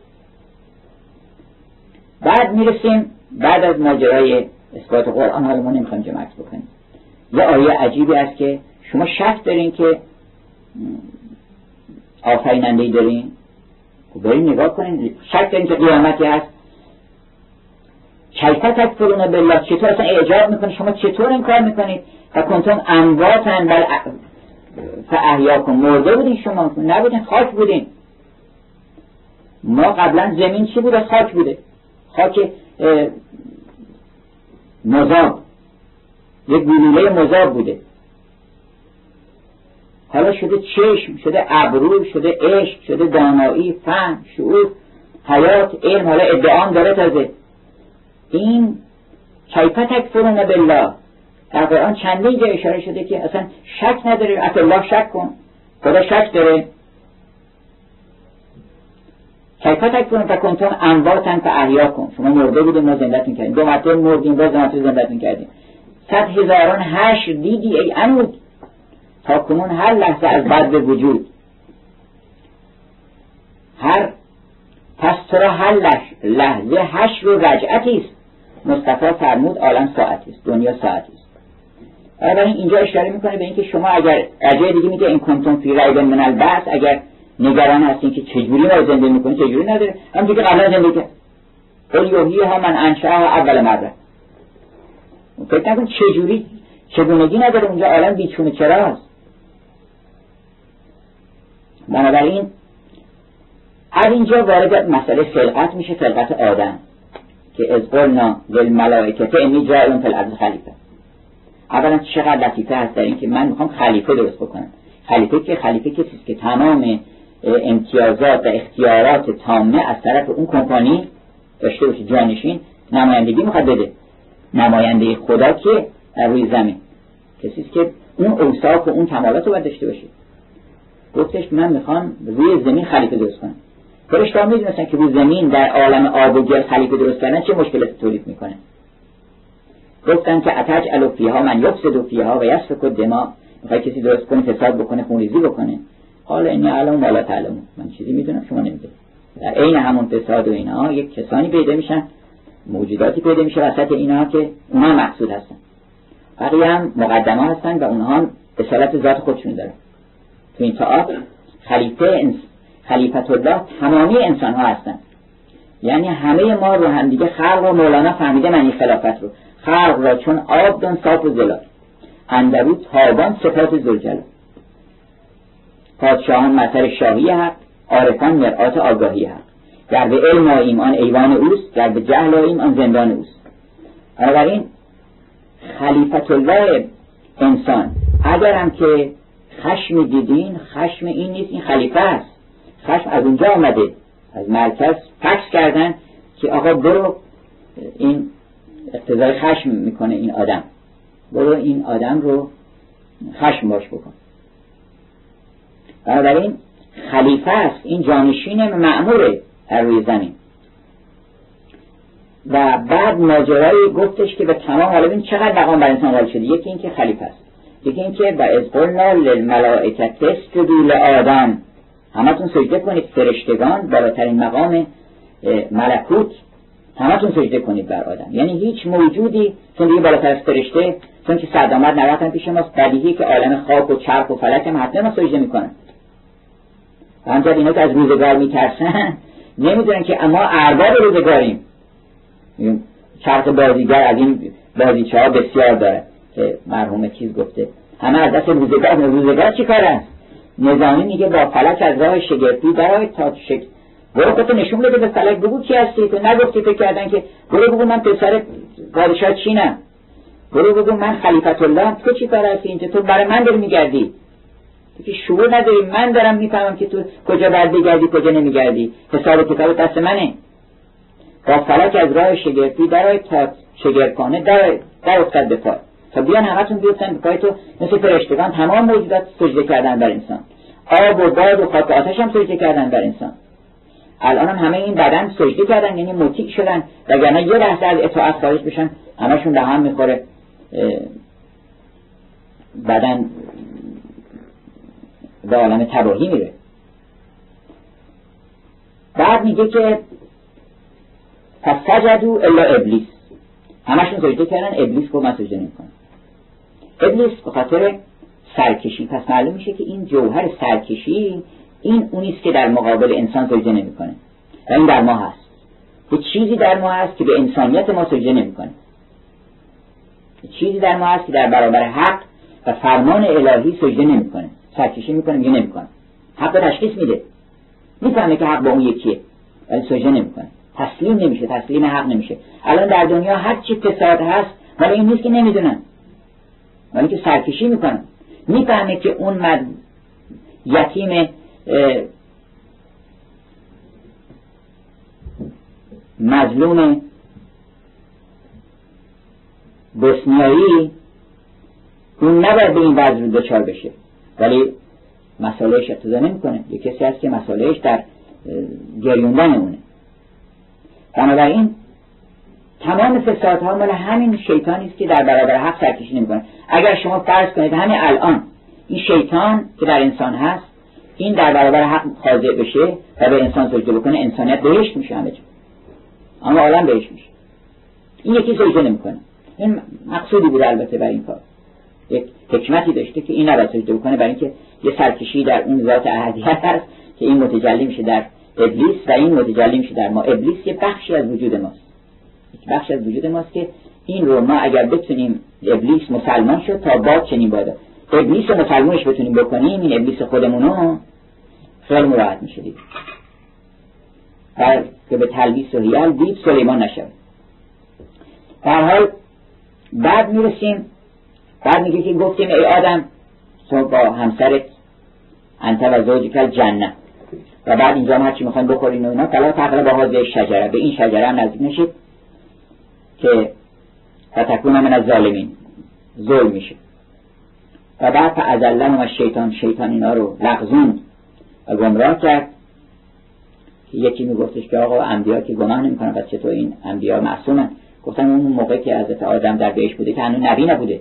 بعد می‌رسیم بعد از ماجرای اثبات قرآن حالا ما نمی‌خوایم جمعت بکنیم. یه آیه عجیبی است که شما شک دارین که آفریننده دارین. خب بریم نگاه کنین. شک دارین که قیامتی هست. کیف تکفرون بالله چطور اصلا اعجاب می‌کنید شما چطور این کار می‌کنید؟ و کنتم امواتن بل کن مرده بودین شما؟ نبودین خاک بودین. ما قبلا زمین چی بوده خاک بوده. خاک مذاب. یک گلوله مذاب بوده. حالا شده چشم شده ابرو شده عشق شده دانایی فهم شعور حیات علم. حالا ادعام داره تازه. این کیفه تکفرون بالله. در قرآن چندین جا اشاره شده که اصلا شک نداره. اصلا الله شک کن. خدا شک داره. کیفه تکفرون فکنتون انواتن احیا کن. شما مرده بودیم ما زندتون کردیم دو مرتبه مردیم باز دو مرتبه زندتون کردیم صد هزاران هشت دیدی ای انود تا کنون هر لحظه از بعد به وجود. هر پس تو را هر لحظه هشت رو رجعتی است؟ مصطفی فرمود عالم ساعتی است دنیا ساعتی است. بنابراین اینجا اشاره می‌کنه به اینکه شما اگر اجای دیگه میگه این کنتم فی ریب من البعث اگر نگران هستین که چجوری ما زنده می‌کنی چجوری نداره؟ هم دیگه قبلا زنده کرد. قل ها من انشاء اول مره. فکر نکن چجوری چگونگی نداره اونجا عالم بیچونه چراست بنابراین از اینجا وارد مسئله خلقت میشه خلقت آدم. که از قلنا للملائکه انی جاعلون فی الارض خلیفه. اولا چقدر لطیفه هست در این که من می‌خوام خلیفه درست بکنم. خلیفه که خلیفه کسی که تمام امتیازات و اختیارات تامه از طرف اون کمپانی داشته باشه جانشین نمایندگی می‌خواد بده. نماینده خدا که روی زمین. کسی که اون اوصاف و اون کمالات رو داشته باشه. گفتش من می‌خوام روی زمین خلیفه درست کنم. فرشته می‌دونستن که روی زمین در عالم آب و گل خلیفه درست کردن چه مشکلاتی تولید می‌کنه. گفتن که اتج الو فیها من یفسد فیها و یسفک دما می‌خوای کسی درست کنه فساد بکنه خونریزی بکنه. حالا این علم والا تعلم من چیزی می‌دونم شما نمی‌دونید. در عین همون فساد و اینها یک کسانی پیدا میشن موجوداتی پیدا میشه وسط اینها که اونها مقصود هستن. بقیه هم مقدمه هستن و اونها اصالت ذات خودشون دارن. تو این تاعت خلیفه خلیفت الله تمامی انسان ها هستن یعنی همه ما رو هم دیگه خلق و مولانا فهمیده معنی خلافت رو. خلق را چون آب دان صاف و زلال. اندرو تابان صفات زلجلال. پادشاهان مطر شاهی حق عارفان مرآت آگاهی حق. گر به علم آییم آن ایوان اوست گر به جهل آییم آن زندان اوست. بنابراین خلیفت الله انسان اگرم که خشم دیدین خشم این نیست این خلیفه است. خشم از اونجا آمده. از مرکز فکس کردن که آقا برو این اقتضای خشم می‌کنه این آدم. برو این آدم رو خشم باش بکن. بنابراین خلیفه است. این جانشین معموره در روی زمین. و بعد ماجرایی گفتش که به تمام حالا ببین چقدر مقام بر انسان شده. یکی اینکه خلیفه است. یکی اینکه و از قلنا للملائکه اسجدوا لآدم. همتون سجده کنید. فرشتگان بالاترین مقام ملکوت همتون سجده کنید بر آدم. یعنی هیچ موجودی چون دیگه بالاتر از فرشته چون که آمد نرفتن پیش ماست بدیهی که عالم خاک و چرخ و فلک هم حتما ما سجده می‌کنن. همچنین اینا که از روزگار میترسن نمی‌دونن که اما ارباب روزگاریم. چرخ بازیگر از این بازیچه ها بسیار داره که مرحوم چیز گفته همه از دست روزگار روزگار چی کار نظامی میگه با فلک از راه شگفتی برای تا شک برو خودتو نشون بده به فلک بگو کی هستی تو. نگفتی فکر کردن که برو بگو من پسر پادشاه چینم برو بگو من خلیفت الله. تو چی کار هستی اینجا؟ تو برای من داری میگردی. تو که شعور نداری. من دارم می‌فهمم که تو کجا باید بگردی کجا نمیگردی. حساب کتاب دست منه. با فلک از راه شگفتی درای تا شگرکانه در در افتاد به بیان همتون بیفتن به پای تو مثل فرشتگان تمام موجودات سجده کردن بر انسان. آب و باد و خاک آتش هم سجده کردن بر انسان. الان هم همه این بدن سجده کردن یعنی مطیع شدن. وگرنه یه لحظه از اطاعت خارج بشن همشون به هم می‌خوره. بدن به عالم تباهی میره. بعد میگه که فسجدو الا ابلیس همشون سجده کردن ابلیس کو من سجده نمی‌کنم ابلیس به خاطر سرکشی. پس معلوم میشه که این جوهر سرکشی این اونیست که در مقابل انسان سجده نمی‌کنه. و این در ما هست. یه چیزی در ما هست که به انسانیت ما سجده نمی‌کنه. چیزی در ما هست که در برابر حق و فرمان الهی سجده نمی‌کنه. سرکشی می‌کنه میگه نمی‌کنه. حق تشخیص میده. می‌فهمه که حق با اون یکیه. ولی سجده نمی‌کنه. تسلیم نمیشه تسلیم حق نمیشه. الان در دنیا هر چی فساد هست ولی این نیست که نمی‌دونن. ولی که سرکشی می‌کنن می‌فهمه که اون مد... یتیم مظلوم بسنیایی اون نباید به این وضع دچار بشه. ولی مسالهش اقتضا نمی‌کنه. یه کسی هست که مسالهش در گریوندن اونه. بنابراین تمام فسادها مال همین شیطانی است که در برابر حق سرکشی نمی‌کنه. اگر شما فرض کنید همین الان این شیطان که در انسان هست این در برابر حق خاضع بشه و به انسان سجده بکنه انسانیت بهشت میشه همه جا. اما عالم بهشت میشه. این یکی سجده نمی‌کنه. این مقصودی بوده البته بر این کار. یک حکمتی داشته که این نباید سجده بکنه برای اینکه یه سرکشی در اون ذات احدیت هست که این متجلی میشه در ابلیس و این متجلی میشه در ما. ابلیس یه بخشی از وجود ماست. یک بخشی از وجود ماست که این رو ما اگر بتونیم ابلیس مسلمان شد تا بعد چنین بادا ابلیس رو مسلمانش بتونیم بکنیم این ابلیس خودمونو خیلی مراحت میشه دید که به تلبیس و هیال دید سلیمان نشد. در حال بعد می‌رسیم بعد میگه که گفتیم ای آدم تو با همسرت انت و زوجکل جنه و بعد اینجا هم هرچی می‌خواین بخورین و اینا فلا تقرب به حاضر شجره. به این شجره هم نزدیک نشید. که فتکون من از ظالمین. ظلم میشه. و بعد فازلهم از شیطان شیطان اینا رو لغزون و گمراه کرد. که یکی میگفتش که آقا انبیا که گناه نمی‌کنن پس چطور این انبیا معصومن گفتن اون موقع که حضرت آدم در بهش بوده که هنوز نبی نبوده.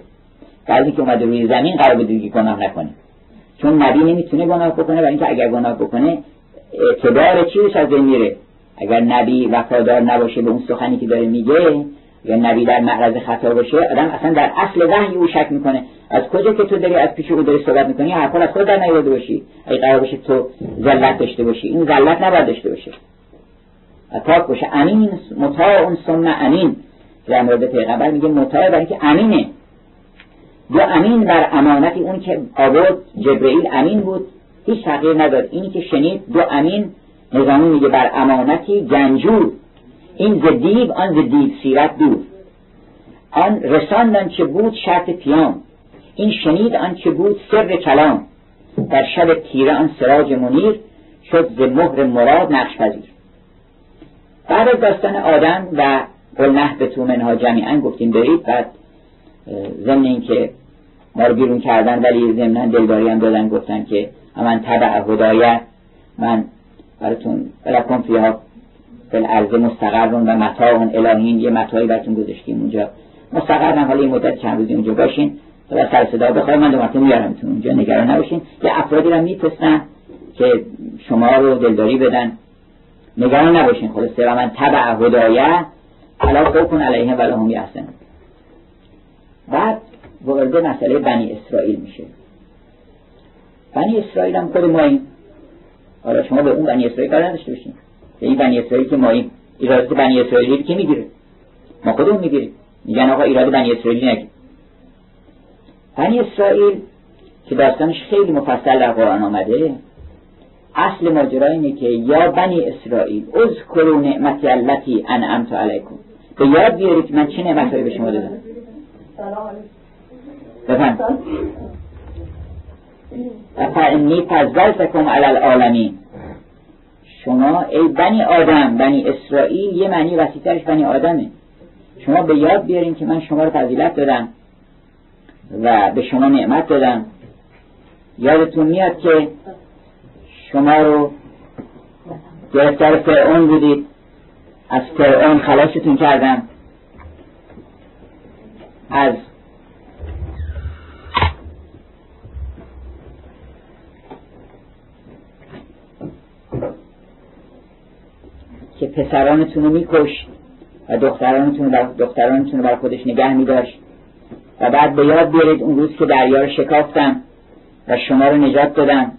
بعضی که اومده روی زمین قرار بوده که گناه نکنه. چون نبی نمی‌تونه گناه بکنه برای اینکه اگر گناه بکنه اعتبار چیزش از بین میره؟ اگر نبی وفادار نباشه به اون سخنی که داره میگه یا نبی در معرض خطا باشه آدم اصلا در اصل وحی او شک می‌کنه. از کجا که تو داری از پیش او داری صحبت می‌کنی؟ حرفا از خود در نیاورده باشی. اگه قرار باشه تو ذلت داشته باشی. این ذلت نباید داشته باشه. پاک باشه. امین مطاع اون ثم امین. در مورد پیغمبر میگه مطاع برای اینکه امینه. دو امین بر امانتی اون که آورد جبرئیل امین بود. هیچ تغییر نداد. اینی که شنید دو امین. نظامی میگه بر امانتی گنجور. این زدیب آن زدیب سیرت دور آن رساندن چه بود شرط پیام این شنید آن چه بود سر کلام. در شب تیره آن سراج منیر شد ز مهر مراد نقش پذیر. بعد از داستان آدم و قل به تو منها جمیعا گفتیم برید. بعد ضمن اینکه ما رو بیرون کردن ولی ضمنا دلداری هم دادن گفتن که من تبع هدایت من براتون ولکن فیها. فل عرض مستقرون و متاع الهین یه متاعی براتون گذاشتیم اونجا. مستقر حالا این مدت چند روزی اونجا باشین. و سر صدا بخواهیم من دومتون میارمتون اونجا نگران نباشین. یه افرادی رو می‌تونستن که شما رو دلداری بدن. نگران نباشین خلاصه و من تبع هدایه. علا خوفون علیه ولا هم یحسن بعد وارد مسئله بنی اسرائیل میشه. بنی اسرائیل هم خود ماییم حالا شما به اون بنی اسرائیل کار نداشته باشین. این بنی اسرائیل که ماییم ایراد بنی اسرائیلی که می‌گیره. ما خودمون می‌گیریم؟ میگن آقا ایراد بنی اسرائیلی نگیر. بنی اسرائیل که داستانش خیلی مفصل در قرآن آمده اصل ماجرا اینه که یا بنی اسرائیل اذکروا نعمتی التي انعمت علیکم. به یاد بیارید که من چه نعمتهایی به شما دادم. بفهم فانی فضلتکم علی العالمین. شما ای بنی آدم بنی اسرائیل یه معنی وسیعترش بنی آدمه. شما به یاد بیارین که من شما رو فضیلت دادم و به شما نعمت دادم. یادتون میاد که شما رو گرفتار فرعون بودید. از فرعون خلاصتون کردم. از که پسرانتون رو میکش و دخترانتون رو دخترانتون رو بر خودش نگه میداشت. و بعد به یاد بیارید اون روز که دریا رو شکافتم و شما رو نجات دادم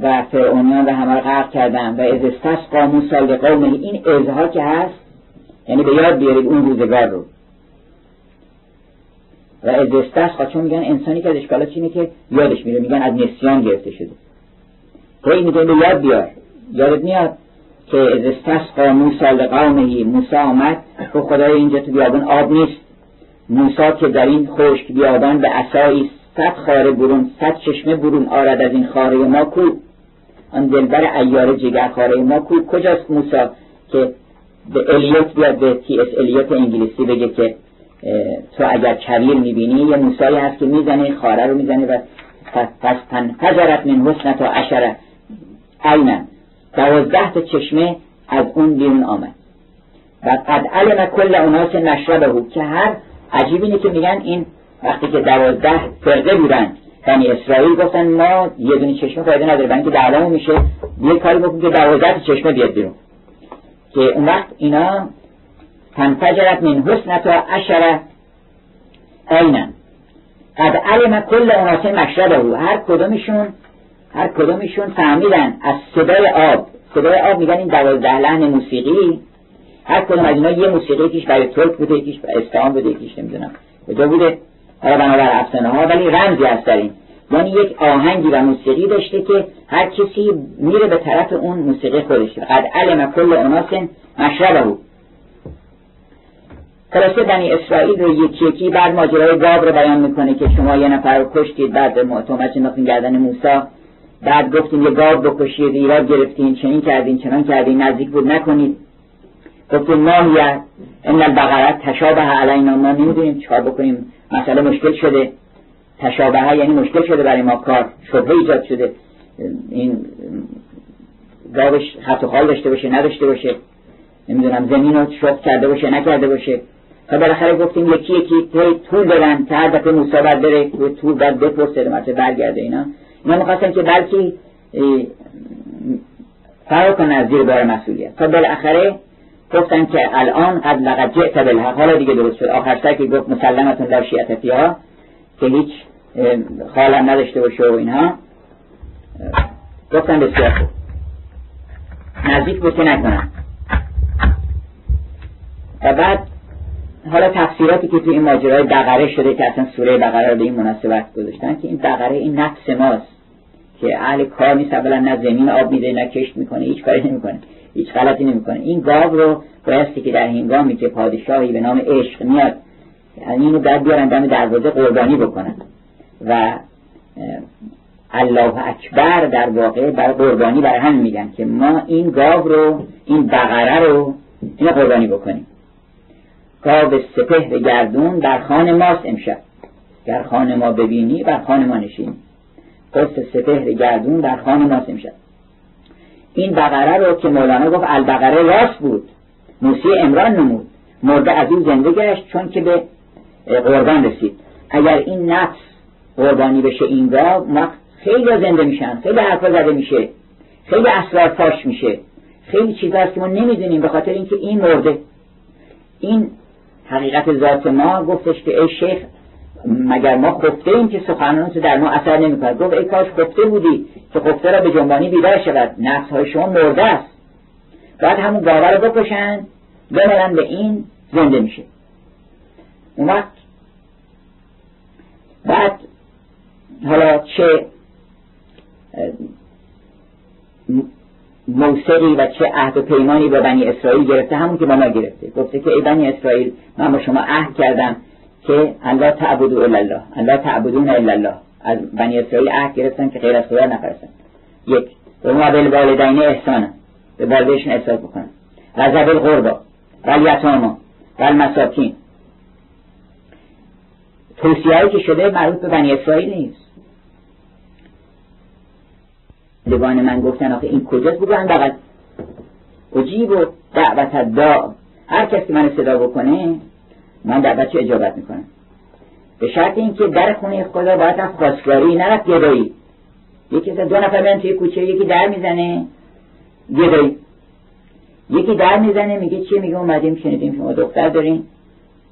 و فرعونیان و همه رو غرق کردم و از استسقا موسی لقومه. این ازها که هست یعنی به یاد بیارید اون روزگار رو. و از استسقا چون میگن انسانی که از اشکالات اینه که یادش میره. میگن از نسیان گرفته شده. هی میگن به یاد بیار. یادت میاد؟ که از استسقا موسی لقومه موسی آمد که خدای اینجا تو بیابان آب نیست. موسی که در این خشک بیابان به عصایی صد خاره برون صد چشمه برون آرد از این خاره ما کو. آن دلبر ایار جگر خاره ما کو. کجاست موسا که به الیوت بیاد به تی اس الیوت انگلیسی بگه که تو اگر کویر می‌بینی یه موسایی هست که می‌زنه خاره رو می‌زنه و پس فجرت من حسن تا عشره. اینم دوازده تا چشمه از اون بیرون آمد. و قد علم کل اوناس نشربه که هر عجیب اینه که میگن این وقتی که دوازده فرقه بودن بنی اسرائیل گفتن ما یه دونی چشمه فایده نداره بنی که دعوامون میشه یه کاری بکن که دوازده چشمه بیاد بیرون. که اون وقت اینا تنفجرت من حسنت و عشره اینن قد علم کل اوناسه مشربه او هر کدومشون هر کدومشون فهمیدن از صدای آب. صدای آب میگن این دوازده لحن موسیقی. هر کدوم از اینا یه موسیقی کیش برای ترک بوده یکیش برای اسفهان بوده یکیش نمی‌دونم کجا بوده. حالا بنابر افسانه ها ولی رمزی هست در این یعنی یک آهنگی و موسیقی داشته که هر کسی میره به طرف اون موسیقی خودش. قد علم کل اناس مشربه. خلاصه بنی اسرائیل رو یکی یکی بعد ماجرای گاب رو بیان می‌کنه که شما یه نفر رو کشتید بعد تهمت نخین گردن موسا بعد گفتین یه گاب بکشید ایراد گرفتین چنین کردین چنان کردین نزدیک بود نکنید. گفتیم ما یه ان البقره تشابه علینا ما نمی‌دونیم چیکار بکنیم. مسئله مشکل شده. تشابه یعنی مشکل شده برای ما کار. شبه ایجاد شده. این گاوش خط و خال داشته باشه نداشته باشه. نمی‌دونم زمین رو کرده باشه نکرده باشه. تا بالاخره گفتیم یکی یکی طول بدن. تا هر دفعه موسی بعد بره طول بعد بپرسه مثلا برگرده اینا. اینا می‌خواستن که بلکی فرار کنن از زیر بار مسئولیت. تا بالاخره گفتن که الان قد لقد جئت بالحق. حالا دیگه درست شد. آخر سر که گفت مسلمتون در شیعت فیها که هیچ خالم نداشته باشه و اینها. گفتن بسیار خوب. نزدیک بود که نکنن و بعد حالا تفسیراتی که تو این ماجرای بقره شده که اصلا سوره بقره رو به این مناسبت گذاشتن که این بقره این نفس ماست. که اهل کار نیست اولا نه زمین آب میده نه کشت می‌کنه هیچ کاری نمی‌کنه هیچ غلطی نمی‌کنه. این گاو رو بایستی که در هنگامی که پادشاهی به نام عشق میاد یعنی اینو باید بیارن دم دروازه قربانی بکنن. و الله اکبر در واقع بر قربانی بر هم میگن که ما این گاو رو این بقره رو اینو قربانی بکنیم. گاو سپهر گردون در خانه ماست امشب. در خانه ما ببینی بر خانه ما نشین قرص سپهر گردون در خانه ماست امشب این بقره رو که مولانا گفت البقره راست بود موسی امران نمود مرده از این زنده گشت چون که به قربان رسید. اگر این نفس قربانی بشه این گاو خیلی زنده میشن خیلی حرفا زده میشه خیلی اسرار فاش میشه خیلی چیزا هست که ما نمی‌دونیم به خاطر اینکه این مرده. این حقیقت ذات ما گفتش که ای شیخ مگر ما خفته ایم که سخنان تو در ما اثر نمی‌کنه گفت ای کاش خفته بودی که خفته را به جنبانی بیدار شود نفس های شما مرده است. بعد همون گاوه رو بکشن بمرن به این زنده میشه. اون وقت بعد حالا چه موسقی و چه عهد و پیمانی با بنی اسرائیل گرفته؟ همون که با ما گرفته. گفته که ای بنی اسرائیل من با شما عهد کردم. که الله الا الله الله تعبدون الا الله. از بنی اسرائیل عهد گرفتن که غیر از خدا نپرستن یک و ما بالوالدین احسانا به والدینشون احسان بکنن. و ذبل القربا و الیتاما و المساکین. توصیه‌ای که شده مربوط به بنی اسرائیل نیست. دوان من گفتن آخه این کجاست؟ بگوان بغل. اجیب و دعوت دا هر کسی من صدا بکنه من دعوت چه اجابت می‌کنم. به شرط اینکه در خونه خدا باید رفت خواستگاری نرفت گدایی یکی دو نفر میان توی کوچه یکی در می‌زنه گدایی یکی در می‌زنه میگه چیه؟ میگه اومدیم شنیدیم شما دختر دارین.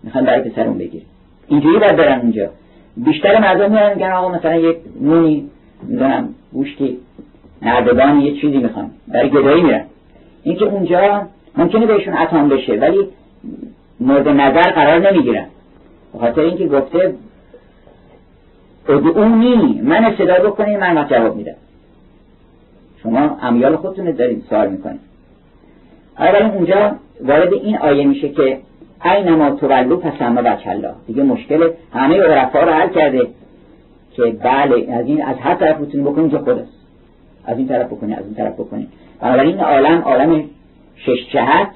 می‌خوان برای پسرون بگیر اینجوری باید برن اونجا. بیشتر مردم میان میگن آقا مثلا یک نونی می‌دونم گوشتی نردبان یه چیزی می‌خوان. برای گدایی میرن. اینکه اونجا ممکنه بهشون عطام بشه ولی مورد نظر قرار نمی‌گیرن خاطر اینکه گفته ادعونی من صدا بکنی من جواب میدم. شما امیال خودتون دارید سوال می‌کنید. اولا اونجا وارد این آیه میشه که اینما تولو پس همه الله. دیگه مشکل همه عرفا رو حل کرده که بله از این از هر طرف بتونی بکنید که خود از این طرف بکنی از این طرف بکنی. بنابراین عالم عالم شش جهت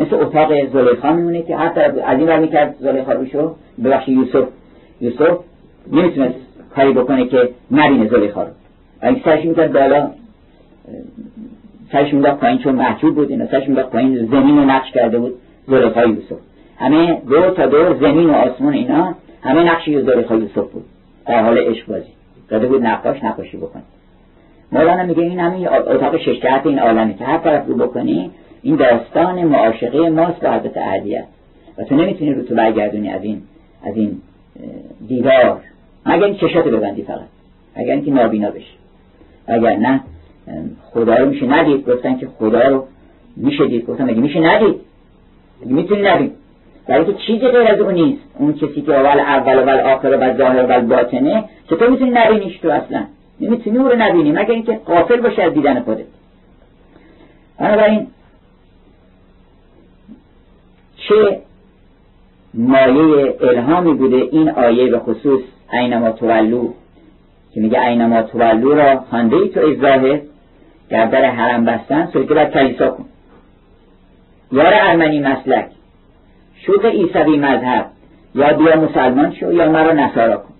مثل اتاق زلیخا میمونه که حتی از این ور می‌کرد زلیخا روشو ببخش یوسف. یوسف نمی‌تونست کاری بکنه که نبینه زلیخا رو. اگه سرش می‌کرد بالا. سرش میداخت پایین چون محجوب بود اینا. سرش میداخت پایین زمین رو نقش کرده بود زلیخا یوسف. همه دور تا دور زمین و آسمون اینا همه نقش زلیخا یوسف بود. در حال عشق بازی. داده بود نقاش نقاشی بکنه. مولانا میگه این همین اتاق شش جهت این عالمی که هر طرف رو بکنی این داستان معاشقه ماست به حضرت عهدیت و تو نمی‌تونی رو تو برگردونی از این از این دیدار مگر این چشات ببندی فقط. اگر اینکه نابینا بشی. اگر نه خدا رو میشه ندید. گفتن که خدا رو میشه دید. گفتن مگه میشه ندید؟ مگه می‌تونی نبید برای که چیزی غیر از اون نیست. اون کسی که اول اول و آخر و ظاهر و باطنه چطور می‌تونی نبینیش تو اصلا؟ نمی‌تونی او رو نبینی. مگر اینکه قافل باشه از دیدن خودت. بنابراین چه مایه الهامی بوده این آیه به خصوص اینما تولو که میگه اینما تولو را خانده ای تو ازاهه در در حرم بستن سرکه بر کلیسا کن. یار ارمنی مسلک شوق ایسوی مذهب یا بیا مسلمان شو یا مرا نصارا کن.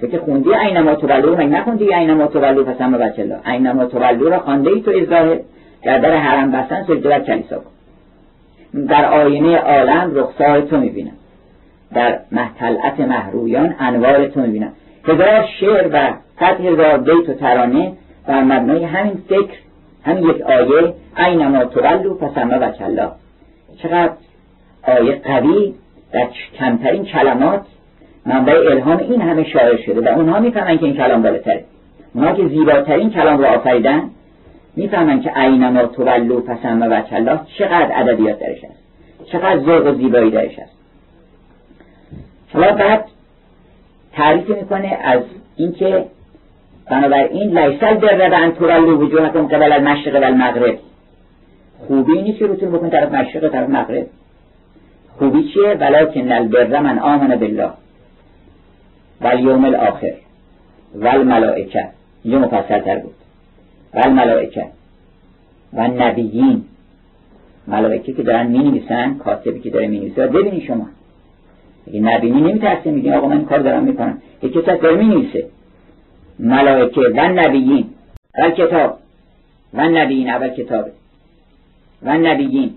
تو که خوندی اینما تولو مگه نخوندی اینما تولو؟ پس هم بچه الله اینما تولو را خانده ای تو ازاهه در در حرم بستن سرکه بر کلیسا کن. در آینه عالم رخسار تو می‌بینم. در محتلعت محرویان انوار تو می‌بینم. هزار شعر و صد هزار بیت و ترانه بر مبنای همین فکر همین یک آیه اینما تولو پسمه و کلا. چقدر آیه قوی در کمترین کلمات منبع الهام این همه شاعر شده و اونها می‌فهمن که این کلام بالاتره. اونها که زیباترین کلام رو آفریدن می‌فهمن که اینما تولو پسمه و کلا چقدر ادبیات درش است چقدر ذوق و زیبایی درش است حالا بعد تعریف می‌کنه از اینکه بنابراین لیسل در و ان تولو وجوهکم قبل المشرق و المغرب. خوبی نیست که روتون بکن طرف مشرق طرف مغرب. خوبی چیه؟ ولکن البر من آمن بالله و الیوم الاخر و الملائکه. اینجا مفصل تر بود. و ملائکه و نبیین. ملائکه که دارن می نویسن کاتبی که داره می نویسه ببینید شما. اگه نبینی نمیترسه میگه آقا من کار دارم می‌کنم. یک کسی داره می نویسه ملائکه و نبیین. و کتاب. و نبیین اول کتابه و نبیین.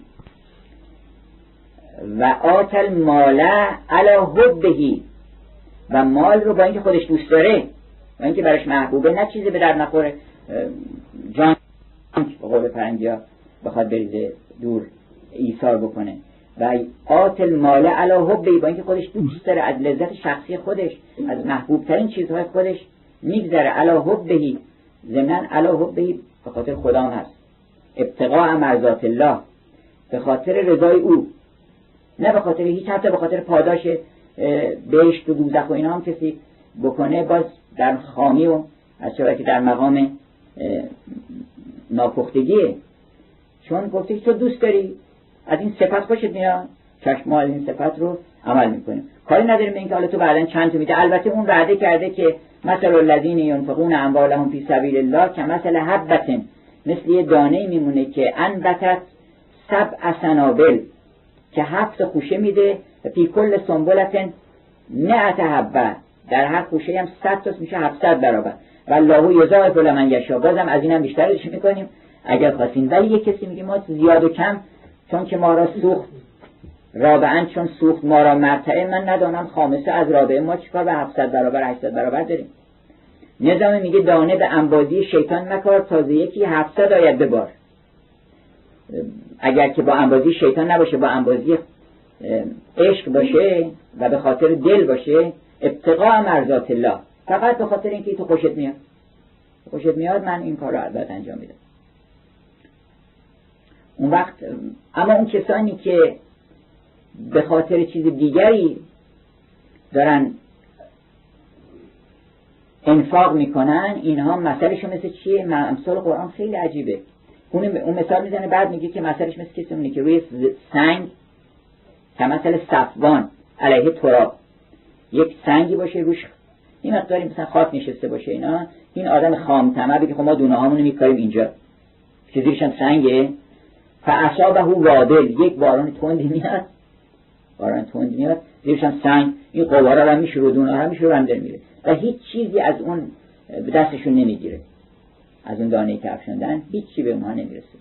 و آتل ماله علا حبهی و مال رو با اینکه خودش دوست داره و اینکه براش محبوبه نه چیزی به در نخوره. جان به قول ها بخواد بریزه دور ایثار بکنه. و آتل ماله علا حبهی با اینکه خودش دوست داره از لذت شخصی خودش از محبوب ترین چیزهای خودش میگذره. علا حبهی ضمن علا حبهی به خاطر خدا هست. ابتقاء مرضات الله به خاطر رضای او. نه به خاطر هیچ حتی به خاطر پاداش بهشت و دوزخ و اینا هم کسی بکنه باز در خامی و از که در مقام ناپختگیه چون گفته تو دوست داری از این صفت خوشت میاد؟ چشم از این صفت رو عمل می‌کنیم. کاری نداریم اینکه حالا تو بعدا چند تا میده. البته اون وعده کرده که مثل الذین ینفقون اموالهم فی سبیل الله که مثل حبتن مثل یه دانه میمونه که انبتت سبع سنابل که هفت خوشه میده و فی کل سنبلتن نه حبه در هر خوشه هم صد تا میشه 700 برابر. و الله یضاعف لمن یشا بازم از اینم بیشترش می‌کنیم؟ اگر خواستین ولی یه کسی میگه ما زیاد و کم چون که ما را سوخت رابعا چون سوخت ما را مرتعه من ندانم خامسه از رابعه ما چیکار به 700 برابر 800 برابر داریم. نظام میگه دانه به انبازی شیطان مکار تازه یکی 700 آید به بار. اگر که با انبازی شیطان نباشه با انبازی عشق باشه و به خاطر دل باشه ابتقاء مرزات الله. فقط به خاطر اینکه تو خوشت میاد. خوشت میاد من این کار رو البته انجام میدم. اون وقت اما اون کسانی که به خاطر چیز دیگری دارن انفاق می‌کنن اینها مسئلهشون مثل چیه؟ امثال قرآن خیلی عجیبه. اون مثال می‌زنه بعد میگه که مسئلهش مثل کسی اونه که روی سنگ که مثل صفوان علیه تراب. یک سنگی باشه روش این مقداری مثلا خاک نشسته باشه اینا این آدم خام تمه که خب ما دونه هامونو میکاریم اینجا. که زیرش سنگه. فاصابه وادل یک باران تندی میاد. باران تندی میاد. زیرش سنگ. این قوارا رو میشه رو دونه ها میشه رو میره. و هیچ چیزی از اون به دستشون نمی‌گیره. از اون دانه که افشوندن هیچی به اونها نمی‌رسه.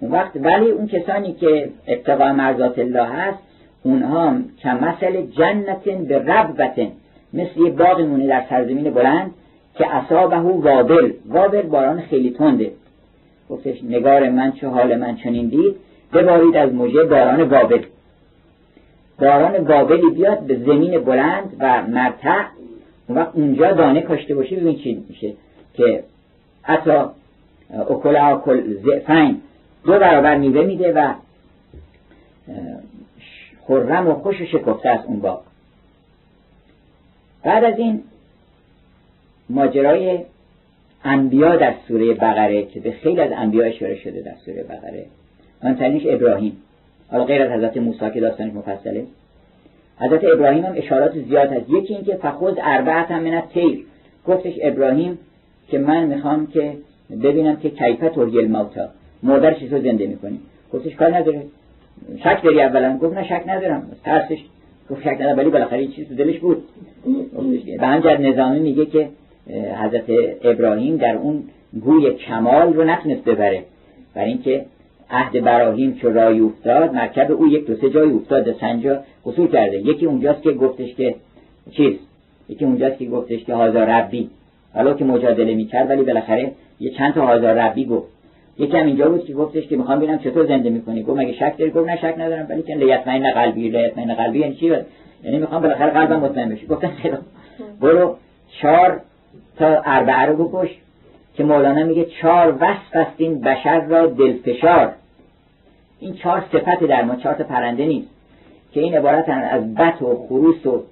اون وقت ولی اون کسانی که اتقا مرزات الله هست اونها که مثل جنتن به ربوتن. مثل یه باقی مونه در سرزمین بلند که اصابه وابل. وابل باران خیلی تنده. گفتش نگار من چه حال من چنین دید؟ ببارید از موجه باران بابل باران بابلی بیاد به زمین بلند و مرتع. وقت اونجا دانه کاشته باشه ببین چی میشه. که حتی اکل اکل زعفین. دو برابر میوه میده و خرم و خوش و شکفته است اون باغ. بعد از این ماجرای انبیا در سوره بقره که به خیلی از انبیا اشاره شده در سوره بقره. تنیش ابراهیم. حالا غیر از حضرت موسی که داستانش مفصله. حضرت ابراهیم هم اشارات زیاد هست. یکی اینکه فخوز اربعت هم من تیر گفتش ابراهیم که من می‌خوام که ببینم که کیفه توریل موتا مردر چیزو زنده می‌کنی گفتش کار نداره. شک داری اولا؟ گفت نه شک ندارم. ترسش گفت شک ندارم ولی بالاخره چیز تو دلش بود. به همجد نظامی میگه که حضرت ابراهیم در اون گوی کمال رو نتونست ببره. برای اینکه عهد براهیم چو رای افتاد مرکب او یک دو سه جای افتاد. سنجا قصور کرده. یکی اونجاست که گفتش که چیز؟ یکی اونجاست که گفتش که هزار ربی. حالا که مجادله می‌کرد ولی بالاخره یه چند تا هزار ربی گفت. یکی هم اینجا بود که گفتش که می‌خوام ببینم چطور زنده می‌کنی. گفت مگه شک داری؟ گفت نه شک ندارم ولی که لیتمین قلبی لیتمین قلبی یعنی چی؟ یعنی می‌خوام بالاخره قلبم مطمئن بشه. گفتم خیلی برو چهار تا اربعه رو بکش که مولانا میگه چهار وصف است این بشر را دلفشار. این چهار صفت در ما چهار تا پرنده نیست که این عبارت از بت و خروس و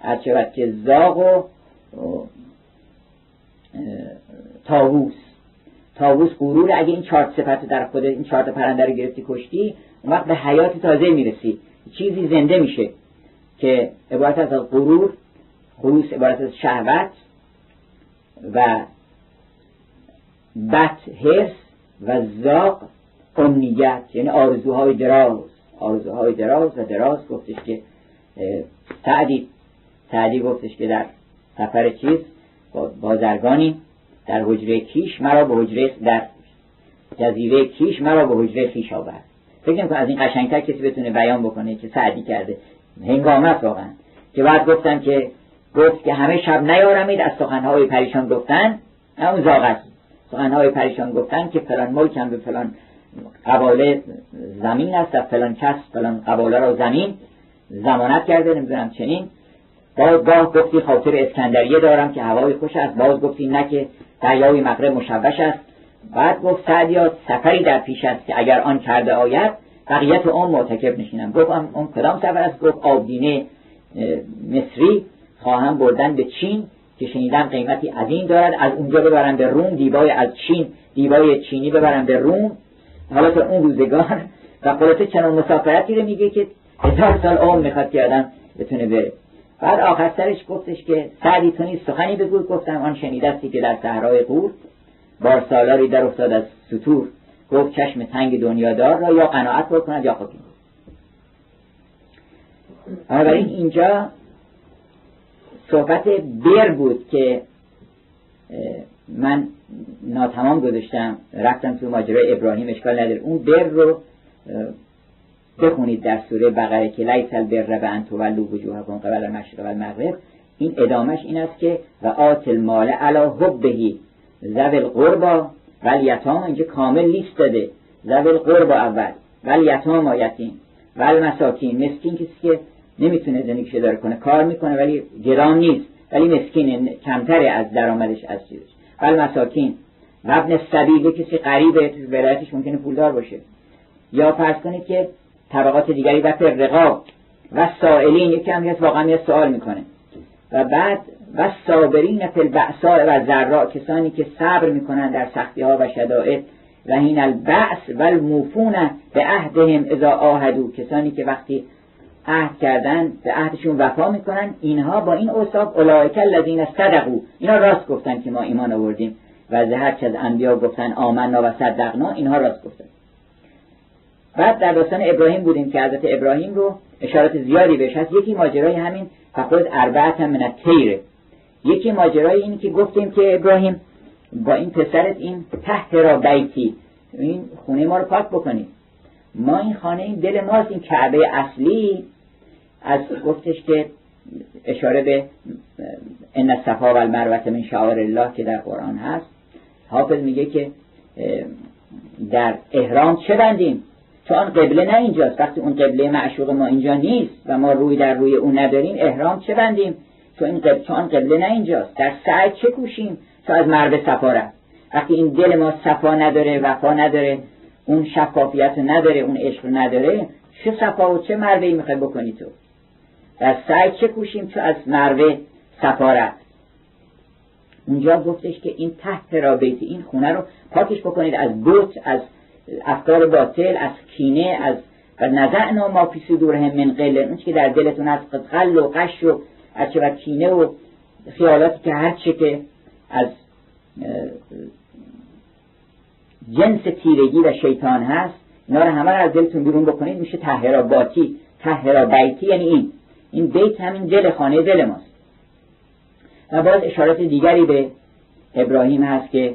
از شود که زاغ و تاووس. تاووس غرور اگه این چهار صفت در خود این چهار پرنده رو گرفتی کشتی اون وقت به حیات تازه می‌رسی. چیزی زنده میشه که عبارت از غرور خروس عبارت از شهوت و بت هرس و زاق امنیت یعنی آرزوهای دراز. آرزوهای دراز و دراز گفتش که سعدی سعدی گفتش که در سفر چیز بازرگانی در حجره کیش مرا به حجره در جزیره کیش مرا به حجره خیش آورد. فکر کنم از این قشنگتر کسی بتونه بیان بکنه که سعدی کرده. هنگامت واقعا. که بعد گفتم که گفت که همه شب نیارمید از سخنهای پریشان گفتن اون زاغ سخنهای پریشان گفتن که فلان ملکم به فلان قباله زمین است و فلان کس فلان قباله را زمین زمانت کرده نمی‌دونم چنین. باز گاه گفتی خاطر اسکندریه دارم که هوای خوش است. باز گفتی نه که دریای مغرب مشوش است. بعد گفت سعدیا سفری در پیش است که اگر آن کرده آید بقیت اون معتکب نشینم. گفت اون کدام سفر است؟ گفت آبدینه مصری. خواهم بردن به چین که شنیدم قیمتی عظیم دارد. از اونجا ببرن به روم دیبای از چین دیبای چینی ببرن به روم. حالا تا اون روزگار. و خلاصه چنان مسافرتی رو میگه که هزار سال عمر می‌خواد که آدم بتونه بره. بعد آخر سرش گفتش که سعدی تو نیست سخنی بگو. گفتم آن شنیدستی که در صحرای قور بار سالاری در افتاد از سطور. گفت چشم تنگ دنیادار را یا قناعت بکند یا خاکی. بنابراین اینجا صحبت بر بود که من ناتمام گذاشتم. رفتم تو ماجرای ابراهیم اشکال نداره. اون بر رو بخونید در سوره بقره که لیس البر و ان تولوا وجوهکم قبل المشرق و المغرب این ادامش این است که و آت المال علی حبه ذوی القربا و الیتام اینجا کامل لیست داده. ذوی القربا اول. و الیتام یتیم. و المساکین مسکین کسی که نمی‌تونه زندگیش داره کنه. کار می‌کنه ولی گرام نیست. ولی مسکین کمتره از درآمدش از چیزش. و المساکین و ابن سبیل کسی قریب ولایتش ممکنه پولدار باشه. یا فرض کنید که طبقات دیگری و رقاب و سائلین یکی هم واقعا یه سوال می‌کنه. و بعد و صابرین البعصاء و ذرا کسانی که صبر می‌کنن در سختی ها و شدائد. و این البعث و الموفون به عهدهم اذا آهدو کسانی که وقتی عهد کردن به عهدشون وفا می‌کنن اینها با این اوصاف اولئک الذین صدقوا. اینا راست گفتن که ما ایمان آوردیم. و هر از انبیا گفتن آمنا و صدقنا اینها راست گفتن. بعد در داستان ابراهیم بودیم که حضرت ابراهیم رو اشارات زیادی بهش هست. یکی ماجرای همین فقط اربعت من تیره یکی ماجرای این که گفتیم که ابراهیم با این پسرت این تحت را بیتی. این خونه ما رو پاک بکنیم ما این خانه این دل ماست این کعبه اصلی. از گفتش که اشاره به ان الصفا و المروه من شعائر الله که در قرآن هست. حافظ میگه که در احرام چه بندیم؟ چون قبله نه اینجاست وقتی اون قبله معشوق ما اینجا نیست و ما روی در روی اون نداریم احرام چه بندیم؟ چون این قبله, چون قبله نه اینجاست در سعی چه کوشیم تا از مرد صفا وقتی این دل ما صفا نداره وفا نداره اون شفافیت نداره اون عشق نداره چه صفا و چه مروه ای می‌خوای بکنی تو؟ در سعی چه کوشیم تو از مروه صفا اونجا گفتش که این تحت رابطه این خونه رو پاکش بکنید از بوت از افکار باطل از کینه از و نزعنا ما فی صدورهم من قل اون که در دلتون از قل و قش و از چه کینه و خیالاتی که هر چه که از جنس تیرگی و شیطان هست اینا رو همه از دلتون بیرون بکنید. میشه تهرا باتی تهرا بیتی یعنی این. این بیت همین دل خانه دل ماست. و باز اشارات دیگری به ابراهیم هست که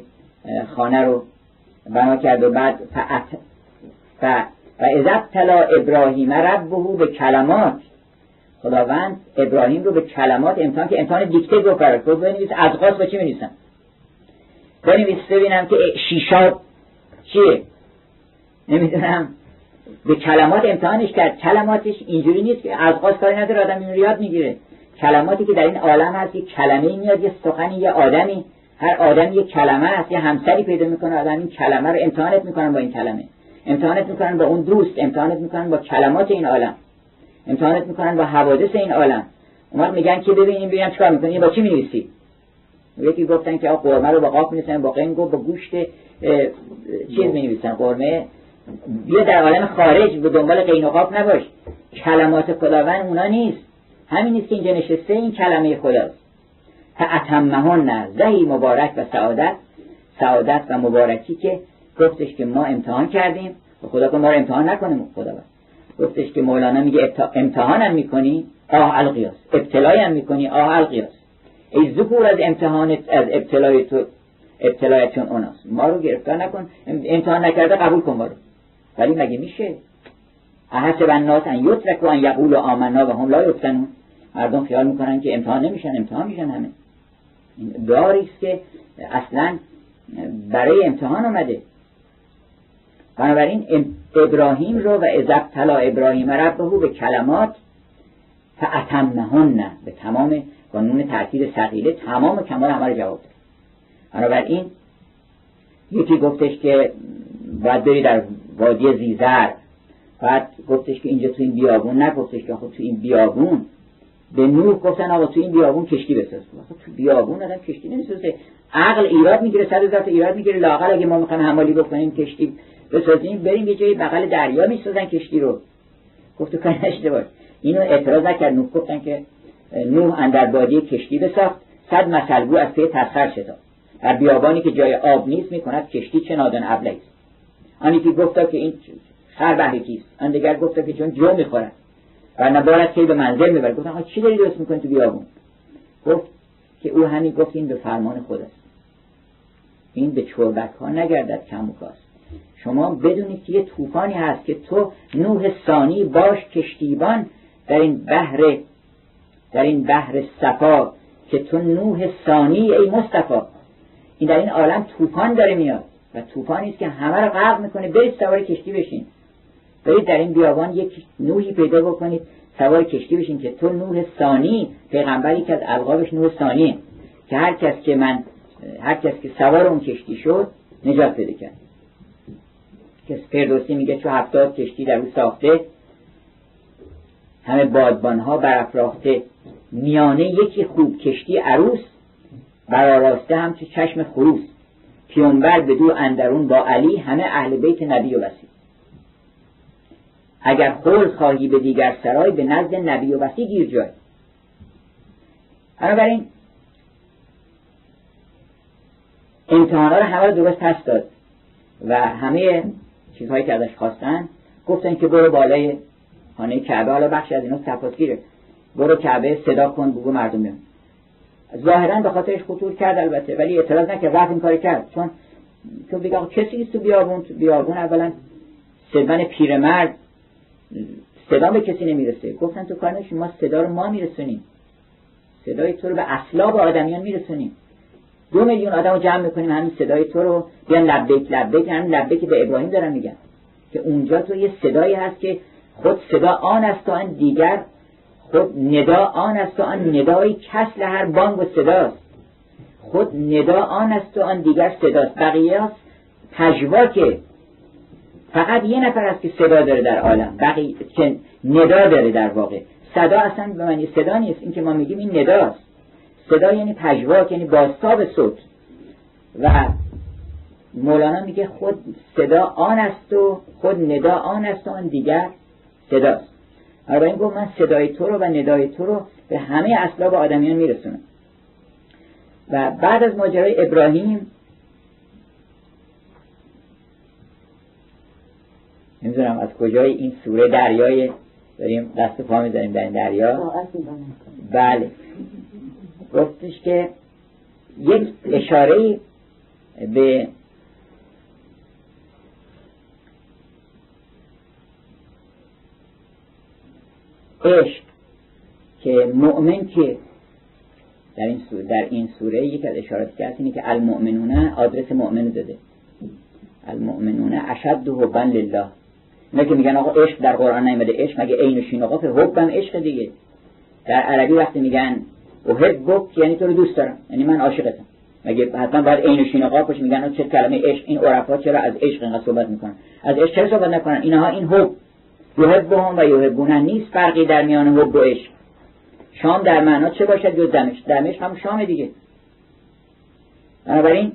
خانه رو بنا کرد و بعد فعت ف... و ازب تلا ابراهیم ربه به کلمات خداوند ابراهیم رو به کلمات امتحان که امتحان دیکته گفت برای خود بنویس از قاس با چی بنویسم؟ بنویس ببینم که شیشا چیه؟ نمی‌دونم. به کلمات امتحانش کرد. کلماتش اینجوری نیست که از قاس کاری نداره آدم این یاد می‌گیره. کلماتی که در این عالم هست که کلمه میاد یه سخنی یه آدمی هر آدم یه کلمه است یه همسری پیدا می‌کنه آدم این کلمه رو امتحانت می‌کنن با این کلمه. امتحانت می‌کنن با اون دوست امتحانت می‌کنن با کلمات این عالم. امتحانت می‌کنن با حوادث این عالم. اون میگن که ببینیم ببینم چیکار می‌کنی با چی می‌نویسی؟ یکی گفتن که آقا قرمه رو با قاف می‌نویسن با قنگ با گوشت چیز می‌نویسن. قرمه بیا در عالم خارج به دنبال قین و قاف نباش. کلمات خداوند اونا نیست. همین نیست که اینجا نشسته این کلمه خداست. فاتمهن زهی مبارک و سعادت. سعادت و مبارکی که گفتش که ما امتحان کردیم. و خدا که ما رو امتحان نکنیم خدا بس. گفتش که مولانا میگه امتحانم می‌کنی؟ آه القیاس. ابتلایم می‌کنی؟ آه القیاس. ای ذکور از امتحانت از ابتلای تو ابتلای چون اوناست. ما رو گرفتار نکن. امتحان نکرده قبول کن ما رو. ولی مگه میشه؟ احسب الناس ان یترک و ان یقول آمنا و هم لا یفتنون. مردم خیال می‌کنن که امتحان نمیشن امتحان میشن همه. داری است که اصلا برای امتحان آمده. بنابراین ابراهیم رو و ازب طلا ابراهیم ربه به کلمات فعتمهن به تمام قانون ترکیب سقیله تمام کمال همه رو جواب داد. بنابراین یکی گفتش که باید بری در وادی زیزر بعد گفتش که اینجا تو این بیابون نگفتش که خب تو این بیابون به نوح گفتن آقا تو این بیابون کشتی بساز تو بیابون آدم کشتی نمی‌سازه عقل ایراد می‌گیره صد ذات ایراد می‌گیره. لاقل اگه ما می‌خوایم حمالی بکنیم کشتی بسازیم بریم یه جایی بغل دریا می‌سازن کشتی رو. گفت تو کار باش اینو اعتراض نکرد. نوح گفتن که نوح اندر بادی کشتی بساخت. صد مسلگو از پی تسخر شد در بیابانی که جای آب نیست می‌کند کشتی چه نادان ابله است. آنی که که این خر بهر کیست. آن دیگر گفتا که چون جو می‌خورد. و نبارد که به منزل می‌برد گفتن چی داری درست می‌کنی تو بیابون؟ گفت که او همین گفت این به فرمان خود است این به چربک ها نگردد کم و شما بدونید که یه طوفانی هست که تو نوح ثانی باش کشتیبان در این بحر در این بحر صفا که تو نوح ثانی ای مصطفی. این در این عالم طوفان داره میاد. و طوفانی است که همه رو غرق می‌کنه. برید سوار کشتی بشین. برید در این بیابان یک نوحی پیدا بکنید سوار کشتی بشین که تو نوح ثانی پیغمبری که از القابش نوح ثانی. که هر کس که من هر کس که سوار اون کشتی شد نجات پیدا کرد. که فردوسی میگه چو هفتاد کشتی در او ساخته همه بادبان ها برافراخته. میانه یکی خوب کشتی عروس براراسته هم چشم خروس. پیونبر به دو اندرون با علی همه اهل بیت نبی و وسی اگر خول خواهی به دیگر سرای به نزد نبی و وسی گیر جای. بنابراین امتحانا رو همه رو درست پس داد و همه چیزهایی که ازش خواستن گفتن که برو بالای خانه کعبه. حالا بخش از اینا تفاسیره برو کعبه صدا کن بگو مردم بیان. ظاهرا به خاطرش خطور کرد البته ولی اعتراض نکرد رفت این کار کرد. چون تو بگم کسی تو بیابون تو بیابون اولا سدمن پیرمرد صدا به کسی نمی‌رسه. گفتن تو کار ما صدا رو ما میرسونیم. صدای تو رو به اصلاب آدمیان میرسونیم. دو میلیون آدم رو جمع می‌کنیم همین صدای تو رو بیان لبیک لبیک همین لبیک به ابراهیم دارن میگن. که اونجا تو یه صدایی هست که خود صدا آن است و آن دیگر خود ندا آن است و آن ندای کسل هر بانگ و صداست. خود ندا آن است و آن دیگر صداست. بقیه پجوا که فقط یه نفر است که صدا داره در عالم. بقیه که ندا داره در واقع. صدا اصلا به معنی صدا نیست. این که ما میگیم این نداست. صدا یعنی پژواک یعنی باستاب صوت. و مولانا میگه خود صدا آن است و خود ندا آن است و آن دیگر صداست. این گفت من صدای تو رو و ندای تو رو به همه اسباب آدمیان میرسونم. و بعد از ماجرای ابراهیم نمی‌دونم از کجای این سوره دریای داریم دست پا می‌ذاریم در این دریا؟ بله. گفتش که یک اشاره به عشق که مؤمن که در این سوره, در این سوره یک از اشارات که هست اینه که المؤمنونه آدرس مؤمن داده. المؤمنونه اشد حبا لله. اینا که میگن آقا عشق در قرآن نیمده عشق مگه عین شین؟ آقا حبم عشق دیگه. در عربی وقتی میگن احبک یعنی تو رو دوست دارم یعنی من عاشقتم. مگه حتما باید عین شین قاف باشه؟ میگن چه کلمه عشق؟ این عرفا چرا از عشق اینقدر صحبت می‌کنن؟ از عشق چرا صحبت نکنن؟ اینها این حب. یحبهم و یحبونه نیست فرقی در میان حب و عشق. شام در معنا چه باشد جز دمشق دمشق هم شام دیگه. بنابراین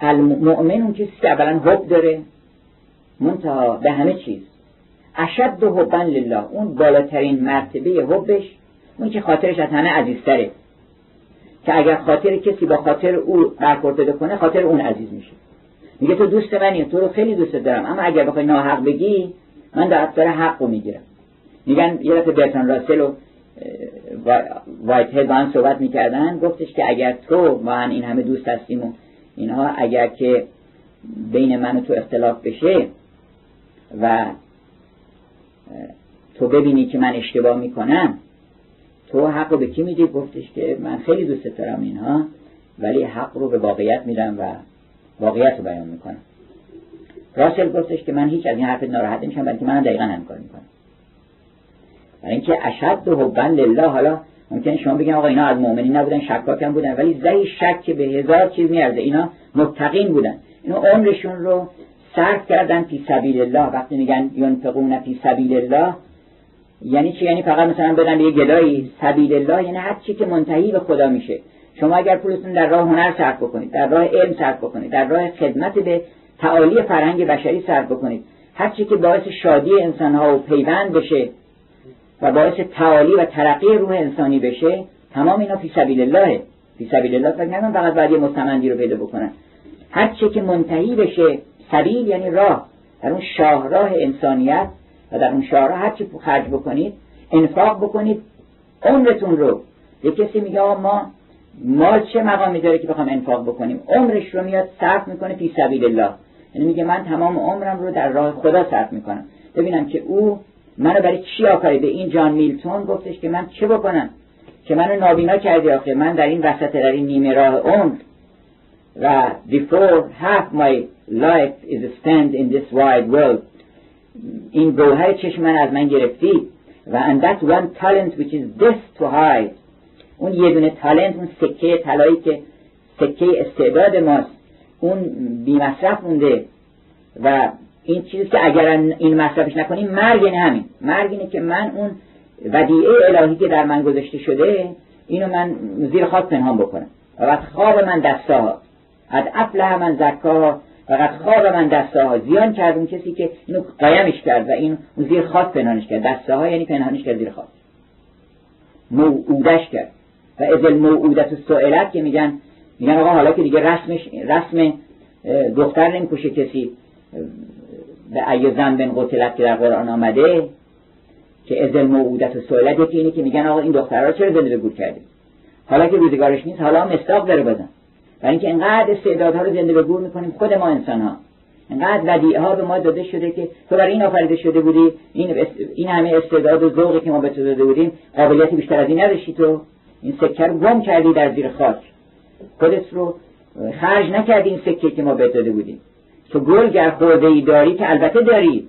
المؤمن اون کسی که اولا حب داره منتها به همه چیز. اشد حبا لله. اون بالاترین مرتبه حبش اون که خاطرش از همه عزیزتره. که اگر خاطر کسی با خاطر او برخورد کنه خاطر اون عزیز میشه. میگه تو دوست منی تو رو خیلی دوست دارم. اما اگر بخوای ناحق بگی من در اثر حق رو می‌گیرم. میگن یه دفعه برتان راسل و وایت هد با هم صحبت می‌کردن. گفتش که اگر تو من این همه دوست هستیم و اینها اگر که بین من و تو اختلاف بشه و تو ببینی که من اشتباه می‌کنم تو حق رو به کی میدی؟ گفتش که من خیلی دوست دارم اینها ولی حق رو به واقعیت میدم و واقعیت رو بیان می‌کنم. راسل گفتش که من هیچ از این حرف ناراحت نمیشم بلکه من دقیقا هم کار می‌کنم. برای اینکه اشد و حبن لله حالا ممکنه شما بگین آقا اینا از مؤمنین نبودن شکاک هم بودن ولی زهی شک به هزار چیز میارزه. اینا متقین بودن. اینا عمرشون رو صرف کردن فی سبیل الله وقتی میگن ینفقون فی سبیل الله یعنی چی؟ یعنی فقط مثلا بدن یه گدایی. سبیل الله یعنی هر چی که منتهی به خدا میشه. شما اگر پولتون در راه هنر صرف بکنید در راه علم صرف بکنید در راه خدمت به تعالی فرهنگ بشری صرف بکنید هر چی که باعث شادی انسان ها و پیوند بشه و باعث تعالی و ترقی روح انسانی بشه تمام اینا فی سبیل الله فی سبیل الله فکر نکنم فقط بعد یه مستمندی رو پیدا بکنن. هر چی که منتهی بشه سبیل یعنی راه. در اون شاهراه انسانیت و در اون شاهراه هر چی خرج بکنید انفاق بکنید عمرتون رو. یه کسی میگه ما مال چه مقامی داره که بخوام انفاق بکنیم؟ عمرش رو میاد صرف می‌کنه فی سبیل الله. یعنی میگه من تمام عمرم رو در راه خدا صرف می‌کنم. ببینم که او منو برای چی آفریده؟ این جان میلتون گفتش که من چه بکنم؟ که منو نابینا کردی آخه. من در این وسط در این نیمه راه عمر. و before half my life is spent in this wide world این گوهر چشم من از من گرفتی. و and that one talent which is this to hide. اون یه دونه تالنت اون سکه طلایی که سکه استعداد ماست اون بی مصرف مونده. و این چیزی که اگر این مصرفش نکنیم مرگ اینه همین. مرگ اینه که من اون ودیعه الهی که در من گذاشته شده اینو من زیر خاک پنهان بکنم. وقت خواب من دستاها. از افله من زکاها. و خواب من دستاها. زیان کرد اون کسی که اینو قایمش کرد و این زیر خاک پنهانش کرد. دستاها یعنی پنهانش کرد زیر خاک. موعودش کرد. و از الموعودت سئلت که میگن میگن آقا حالا که دیگه رسمش رسم دختر نمی‌کشه کسی. به ای زنبن قتلت که در قرآن آمده که از الموعودت و سئلت یکی اینه که میگن آقا این دخترها رو چرا زنده به گور حالا که روزگارش نیست حالا مستاق داره بزن. برای اینکه انقدر استعدادها رو زنده به گور می‌کنیم خود ما انسان ها انقدر ودیعه ها به ما داده شده که تو برای این آفریده شده بودی این, این همه استعداد و ذوقی که ما به تو داده بودیم قابلیتی بیشتر از این نداشتی تو. این سکه رو گم کردی در زیر خاک. خودت رو خرج نکردی این سکه که ما بهت داده بودیم. تو گل گر خورده ای داری که البته داری.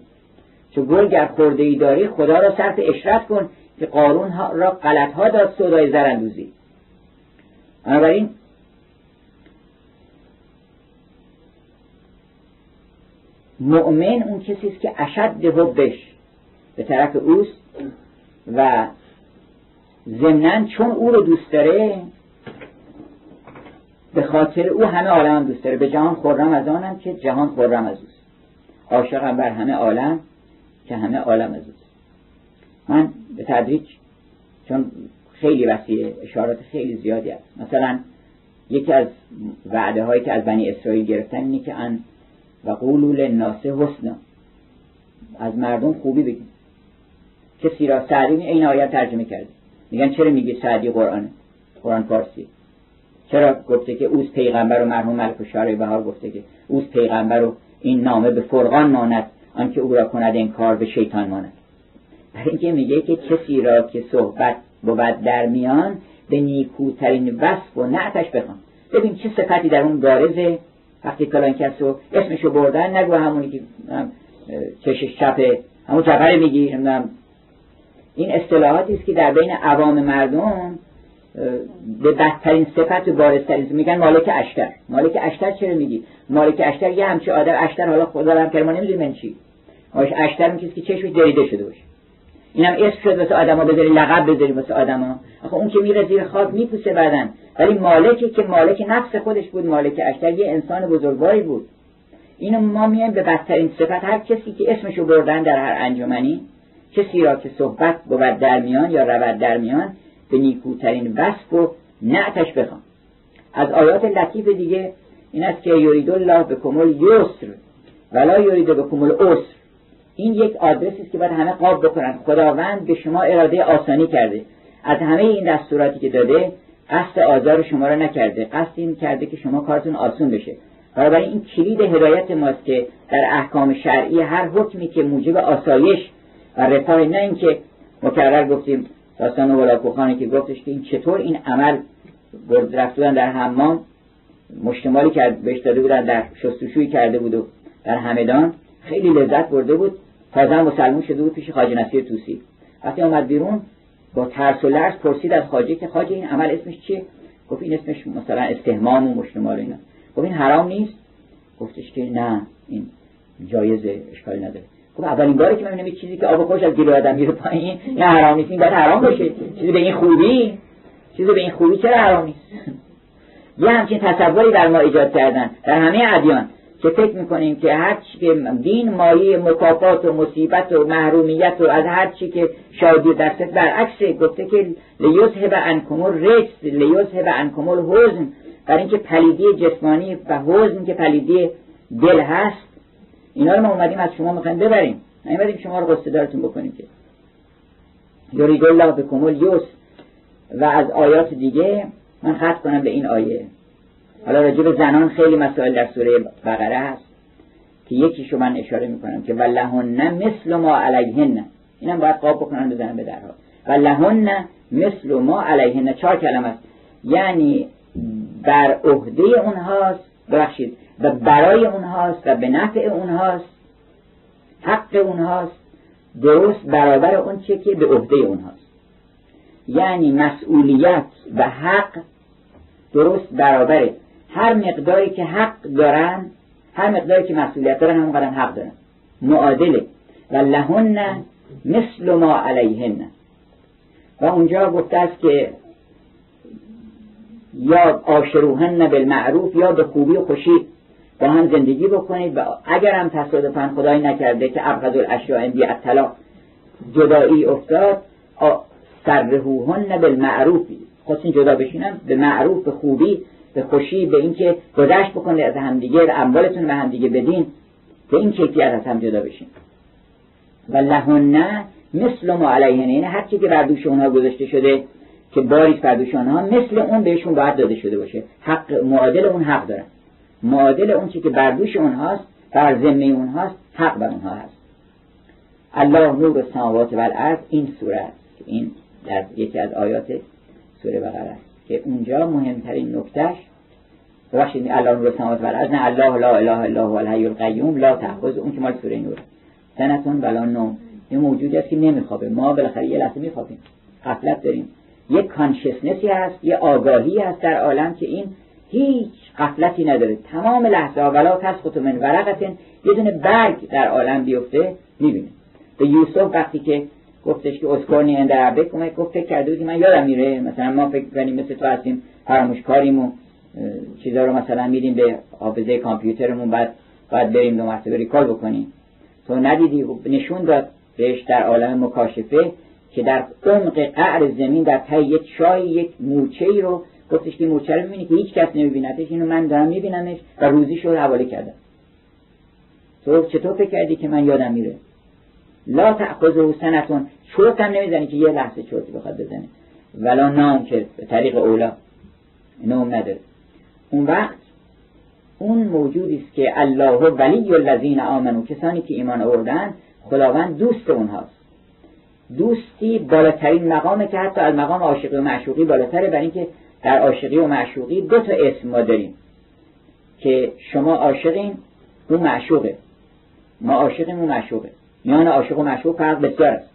تو گل گر خورده ای داری خدا را صرف اشرت کن که قارون را غلط ها داد سودای زرندوزی بنابراین مؤمن اون کسی است که اشد حبش به طرف اوست و ضمنا چون او رو دوست داره به خاطر او همه عالم دوست داره. به جهان خورم از آنم که جهان خورم از اوست. عاشقم بر همه عالم که همه عالم از اوست. من به تدریج چون خیلی وسیع اشارات خیلی زیادی هست. مثلا یکی از وعده هایی که از بنی اسرائیل گرفتن اینه که ان و قولو للناس حسنا. از مردم خوبی بگیم. کسی را سعدی این آیت ترجمه کرده. میگن چرا میگی سعدی قرآن؟ قرآن فارسی. چرا گفته که اوز پیغمبر و مرحوم ملک و شارع بهار گفته که اوز پیغمبر و این نامه به فرقان ماند آنکه او را کند این کار به شیطان ماند. برای اینکه میگه که کسی را که صحبت بود در میان به نیکوترین وصف و نعتش بخوان. ببین چه صفتی در اون بارزه. وقتی فلان کس رو اسمشو بردن نگو همونی که چشش چپه همون جبره میگی این اصطلاحاتی است که در بین عوام مردم به بدترین صفت و بارزترین میگن مالک اشتر. مالک اشتر چرا میگی؟ مالک اشتر یه همچه آدم اشتر حالا خدا هم کرد ما نمی‌دونیم من چی. اشتر کسی که چشمش دریده شده باشه. اینم اسم شد واسه آدما بذاری لقب بذاری واسه آدما. آخه اون که میره زیر خاک میپوسه بعدن ولی مالکی که مالک نفس خودش بود مالک اشتر یه انسان بزرگواری بود. اینو ما میایم به بدترین صفت. هر کسی که اسمشو بردن در هر انجمنی کسی را که صحبت بود در میان یا رود در میان به نیکوترین وصف و نعتش بخوام از آیات لطیف دیگه این است که یرید الله به کمال یسر ولا یرید به کمال اسر این یک آدرسی است که باید همه قاب بکنن خداوند به شما اراده آسانی کرده. از همه این دستوراتی که داده قصد آزار شما را نکرده. قصد این کرده که شما کارتون آسون بشه. بنابراین این کلید هدایت ماست که در احکام شرعی هر حکمی که موجب آسایش و رفاه نه اینکه مکرر گفتیم داستان ولاکوخانی که گفتش که این چطور این عمل رفتن در حمام مشتمالی که بهش داده بودن در شستشویی کرده بود و در همدان خیلی لذت برده بود. تازه مسلمون شده بود پیش خاجه نصیر توسی وقتی آمد بیرون با ترس و لرز پرسید از خاجه که خاجه این عمل اسمش چیه؟ گفت این اسمش مثلا استهمام و مشتمال اینا. گفت این حرام نیست. گفتش که نه این جایزه اشکالی نداره. خب اولین باری که من چیزی که آب خوش از گلو آدم میره پایین این حرام نیست این باید حرام باشه. چیزی به این خوبی؟ چیزی به این خوبی چرا حرام نیست؟ یه همچین تصوری در ما ایجاد کردن در همه ادیان که فکر می‌کنیم که هر چی که دین مایه مکافات و مصیبت و محرومیت و از هر چی که شادی درست برعکس گفته که لیوزهب انکمول رجس لیوزهب انکمول حزن برای اینکه پلیدی جسمانی و حزن که پلیدی دل هست اینا رو ما اومدیم از شما می‌خوایم ببریم. نیومدیم شما رو قصه دارتون بکنیم که. یورید الله به کمول یوس و از آیات دیگه من خط کنم به این آیه. حالا راجع به زنان خیلی مسائل در سوره بقره هست که یکیشو من اشاره می‌کنم که ولهن مثل ما علیهن. اینم باید قاب بکنن بزنن به درها ولهن مثل ما علیهن. چهار کلمه است. یعنی بر عهده اونهاست ببخشید و برای اونهاست و به نفع اونهاست حق اونهاست درست برابر اون چه که به عهده اونهاست. یعنی مسئولیت و حق درست برابره. هر مقداری که حق دارن هر مقداری که مسئولیت دارن همون قدم حق دارن. معادله. و لهن مثل ما علیهن. و اونجا گفته است که یا آشروهن بالمعروف یا به خوبی و خوشی با هم زندگی بکنید و اگر هم تصادفا خدای نکرده که ابغض الاشیاء بی الطلاق جدایی افتاد سرهوهن بالمعروفی خواستین جدا بشینم به معروف به خوبی به خوشی به اینکه گذشت بکنید از همدیگه اموالتون به همدیگه بدین به این کیفیت از هم جدا بشین. و لهن مثل ما علیهن یعنی هر چیزی که بر دوش اونها گذاشته شده که باریس بر دوش اونها مثل اون بهشون باید داده شده باشه. حق معادل اون حق دارن. معادل اون چیزی که بر دوش اونهاست بر ذمه اونهاست حق بر اونها هست. الله نور السماوات و الارض این سوره است این در یکی از آیات سوره بقره است. که اونجا مهمترین نکتهش ببخشید الله نور السماوات و الارض نه الله لا اله الا هو الحی القیوم لا تأخذ اون که مال سوره نور سنتون ولا نوم یه موجودی است که نمیخوابه. ما بالاخره یه لحظه میخوابیم. غفلت داریم. یک کانشسنسی هست یه آگاهی هست در عالم که این هیچ غفلتی نداره. تمام لحظه ولا تسقط من ورقتن یه دونه برگ در عالم بیفته می‌بینه. به یوسف وقتی که گفتش که اسکارنی اند عبک اومد گفت فکر کرده بودی من یادم میره مثلا ما فکر کنیم مثل تو هستیم فراموشکاریم و چیزا رو مثلا میدیم به حافظه کامپیوترمون بعد باید بریم دو مرتبه ریکال بکنیم. تو ندیدی؟ نشون داد بهش در عالم مکاشفه که در عمق قعر زمین در ته یک شای یک مورچه ای رو گفتش که مورچه رو می‌بینی که هیچ کس نمیبیندش اینو من دارم میبینمش و روزیش رو حواله کردم. تو چطور فکر کردی که من یادم میره؟ لا تأخذه سنتون چرت هم نمی‌زنی که یه لحظه چرتی بخواد بزنه. ولا نام که به طریق اولا نوم نداره اون وقت اون موجودی است که الله ولی الذین آمنو کسانی که ایمان آوردن خداوند دوست اونهاست. دوستی بالاترین مقامه که حتی از مقام عاشقی و معشوقی بالاتره برای اینکه در عاشقی و معشوقی دو تا اسم ما داریم که شما عاشقین اون معشوقه. ما عاشقیم اون معشوقه. میان عاشق و معشوق فرق بسیار است.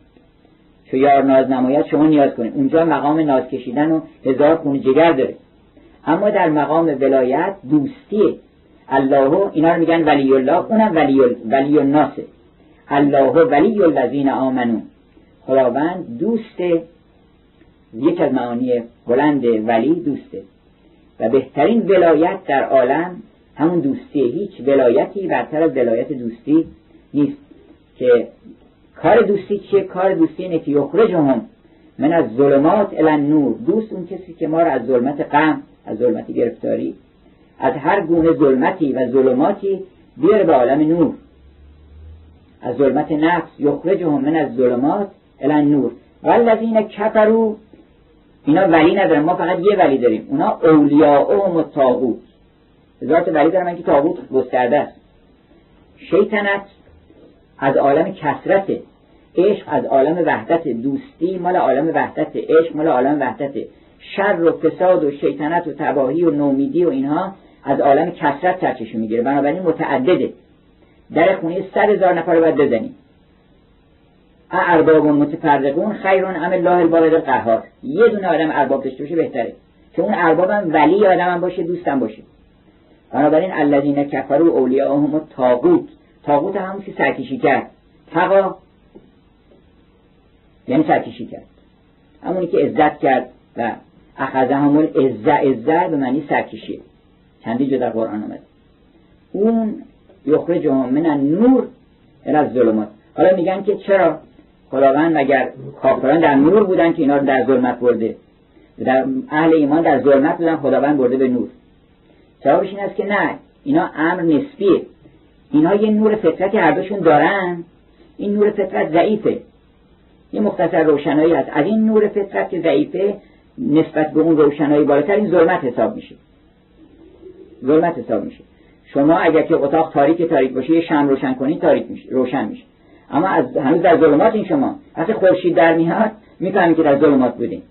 چو یار ناز نماید شما نیاز کنید. اونجا مقام ناز کشیدن و هزار خون جگر داره. اما در مقام ولایت دوستی الله اینا رو میگن ولی الله اونم ولی ولی الناسه الله ولی الذین آمنون خداوند دوست یک از معانی بلند ولی دوسته. و بهترین ولایت در عالم همون دوستی. هیچ ولایتی برتر از ولایت دوستی نیست. که کار دوستی چیه؟ کار دوستی اینه که یخرجهم من از ظلمات الان نور دوست اون کسی که ما را از ظلمت غم از ظلمت گرفتاری از هر گونه ظلمتی و ظلماتی بیاره به عالم نور. از ظلمت نفس. یخرجهم من از ظلمات الان نور والذین کفروا اینا ولی ندارن. ما فقط یه ولی داریم. اونا اولیاء و تاغوت ذات ولی دارن من که تاغوت گسترده است. شیطنت از عالم کسرته عشق از عالم وحدت دوستی مال عالم وحدت عشق مال عالم وحدت شر و فساد و شیطنت و تباهی و نومیدی و اینها از عالم کسرت سرچشمه می‌گیره. بنابراین متعدده. در خونه صد هزار نفر رو باید بزنیم. ارباب متفرقون خیرون ام الله الواحد القهار یه دونه آدم ارباب داشته باشه بهتره. که اون اربابم ولی آدمم باشه دوستم باشه. بنابراین الذین کفروا اولیاءهم الطاغوت. طاغوت همون که سرکشی کرد. تقا یعنی سرکشی کرد. همونی که عزت کرد و اخذه همون عزه عزه به معنی سرکشی. چندی جو در قرآن آمده اون یخرج من نور از ظلمات. حالا میگن که چرا؟ خداوند مگر کافران در نور بودن که اینا رو در ظلمت برده؟ در اهل ایمان در ظلمت بودن خداوند برده به نور. جوابش این است که نه اینا امر نسبیه. اینا یه نور فطرتی هر دوشون دارن. این نور فطرت ضعیفه. یه مختصر روشنایی هست. از این نور فطرت که ضعیفه نسبت به اون روشنایی بالاتر این ظلمت حساب میشه. ظلمت حساب میشه. شما اگر که اتاق تاریک تاریک باشه یه شم روشن کنی تاریک میشه روشن میشه. اما از هنوز در ظلمات این شما. وقتی خورشید در میاد می‌فهمی که در ظلمات بودیم.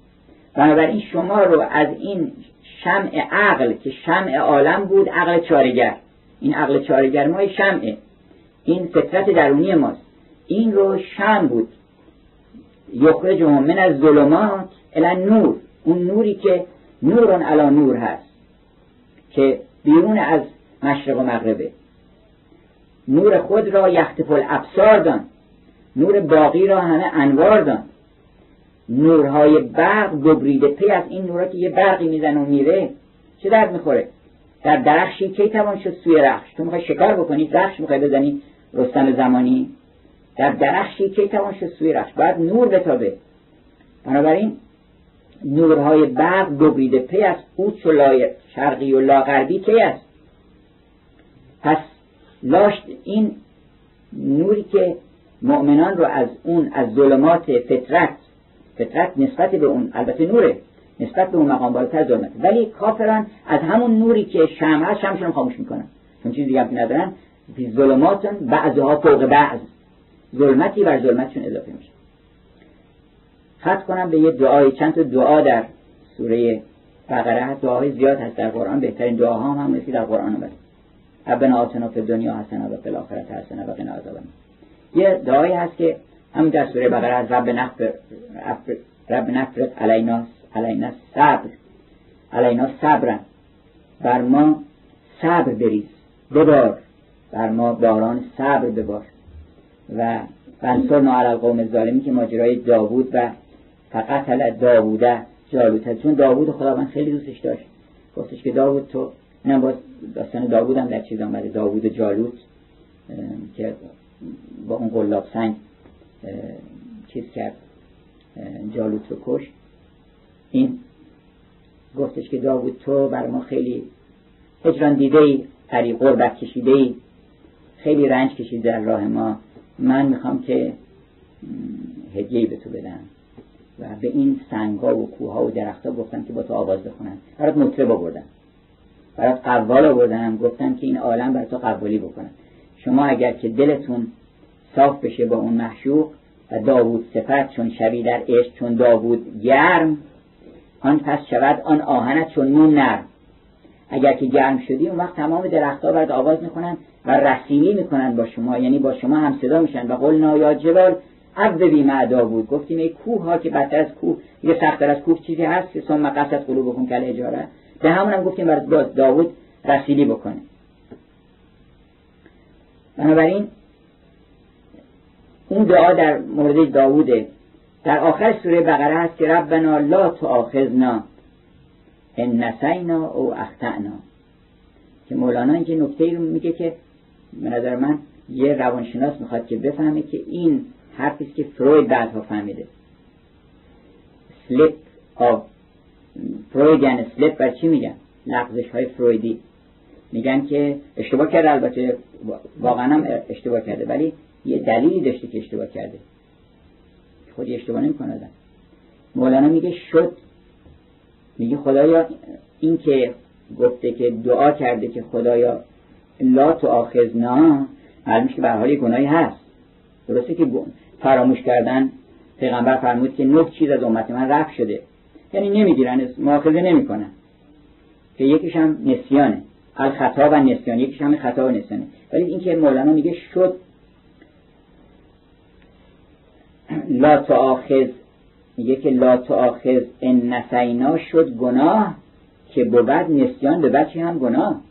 بنابراین شما رو از این شمع عقل که شمع عالم بود عقل چارگر این عقل چارگر ما شمعه. این فطرت درونی ماست. این رو شم بود. یخرجهم من از ظلمات الان نور اون نوری که نورون علا نور هست که بیرون از مشرق و مغربه. نور خود را یختف الابصار دان. نور باقی را همه انوار دان. نورهای برق گبریده پی از این نورا که یه برقی میزن و میره چه درد می‌خوره؟ در درخشی کی توان شد سوی رخش؟ تو می‌خوای شکار بکنی؟ رخش می‌خوای بزنی؟ رستم زمانی. در درخشی کی توان شد سوی رخش؟ باید نور بتابه. بنابراین نورهای برق گبریده پی از اوچ و شرقی و لاغربی کی است؟ پس لاشت این نوری که مؤمنان رو از اون از ظلمات فطرت فطرت نسبت به اون البته نوره نسبت به اون مقام بالاتر ظلمت. ولی کافران از همون نوری که شمع هست شمشون خاموش می‌کنن. چون چیزی دیگه ندارن فی ظلماتون بعضها فوق بعض. ظلمتی بر ظلمتشون اضافه میشه. خط کنم به یه دعای چند تا دعا در سوره بقره. دعاهای زیاد هست در قرآن بهترین دعاها هم هم در قرآن آمده ربنا آتنا فی دنیا حسنه و فی الاخره حسنه و قنا عذاب یه دعایی هست که همین در سوره بقره از رب نفر رب نفرت علینا علینا صبر علینا صبرن. بر ما صبر بریز ببار. بر ما باران صبر ببار. و فانصرنا علی القوم الظالمی که ماجرای داوود و فقط داووده جالوت چون داوود خداوند خیلی دوستش داشت. گفتش که داوود تو نه باز داستان داوود هم در چیز آمده. داوود جالوت که با اون قلاب سنگ چیز کرد جالوت رو کش این گفتش که داوود تو بر ما خیلی هجران دیده ای پری قربت کشیده ای خیلی رنج کشید در راه ما. من می‌خوام که هدیه به تو بدم. و به این سنگا و کوها و درختها گفتم که با تو آواز بخونن. برات مطرب آوردن برات قوال آوردن گفتم که این عالم بر تو قوالی بکنن شما اگر که دلتون صاف بشه با اون محشوق و داوود صفت چون شبی در عشق چون داوود گرم آن پس شود آن آهنت چون نون نرم. اگر که گرم شدی اون وقت تمام درختها برات آواز می‌کنن و رسیمی می‌کنن با شما. یعنی با شما هم صدا میشن. و قلنا یا جبال بی معدا بود. گفتیم ای کوه ها که بدتر از کوه یه سختتر از کوه چیزی هست که ثم قصد قلوبکم کل اجاره. به همون هم گفتیم برای داوود رسیلی بکنه. بنابراین اون دعا در مورد داووده. در آخر سوره بقره هست که ربنا لا تؤاخذنا ان نسینا او اخطأنا. که مولانا اینجا نکته رو میگه که به نظر من یه روانشناس می‌خواد که بفهمه که این حرفی که فروید بعدها فهمیده. Slip of فرویدیان slip بر چی میگن؟ لغزش های فرویدی. میگن که اشتباه کرده البته واقعا هم اشتباه کرده ولی یه دلیلی داشته که اشتباه کرده. خودی اشتباه نمی‌کنه آدم. مولانا میگه شد. میگه خدایا این که گفته که دعا کرده که خدایا لا تو آخذنا معلوم که به حال گناهی هست. درسته که فراموش کردن پیغمبر فرمود که نه چیز از امت من رفت شده. یعنی نمی‌گیرن مؤاخذه نمی‌کنن. که یکیش هم نسیانه. خطا و نسیان. یکیش هم خطا و نسیانه. ولی اینکه مولانا میگه شد. لا تآخذ میگه که لا تآخذ ان نسینا شد گناه. که بود نسیان به بچه هم گناه؟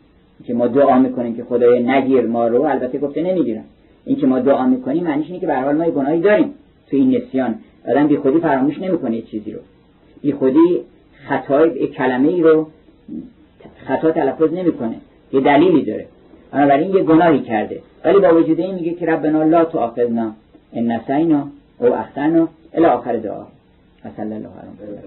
که ما دعا می‌کنیم که خدای نگیر ما رو البته گفته نمی‌گیرم این که ما دعا می‌کنیم معنیش اینه که به حال ما گناهی داریم تو این نسیان. آدم بی خودی فراموش نمی‌کنه چیزی رو. بی خودی خطای کلمه ای رو خطا تلفظ نمی‌کنه. یه دلیلی داره. بنابراین یه گناهی کرده. ولی با وجود این میگه که ربنا لا تؤاخذنا ان نسینا او اخطانا الی آخر دعا. صلی الله علیه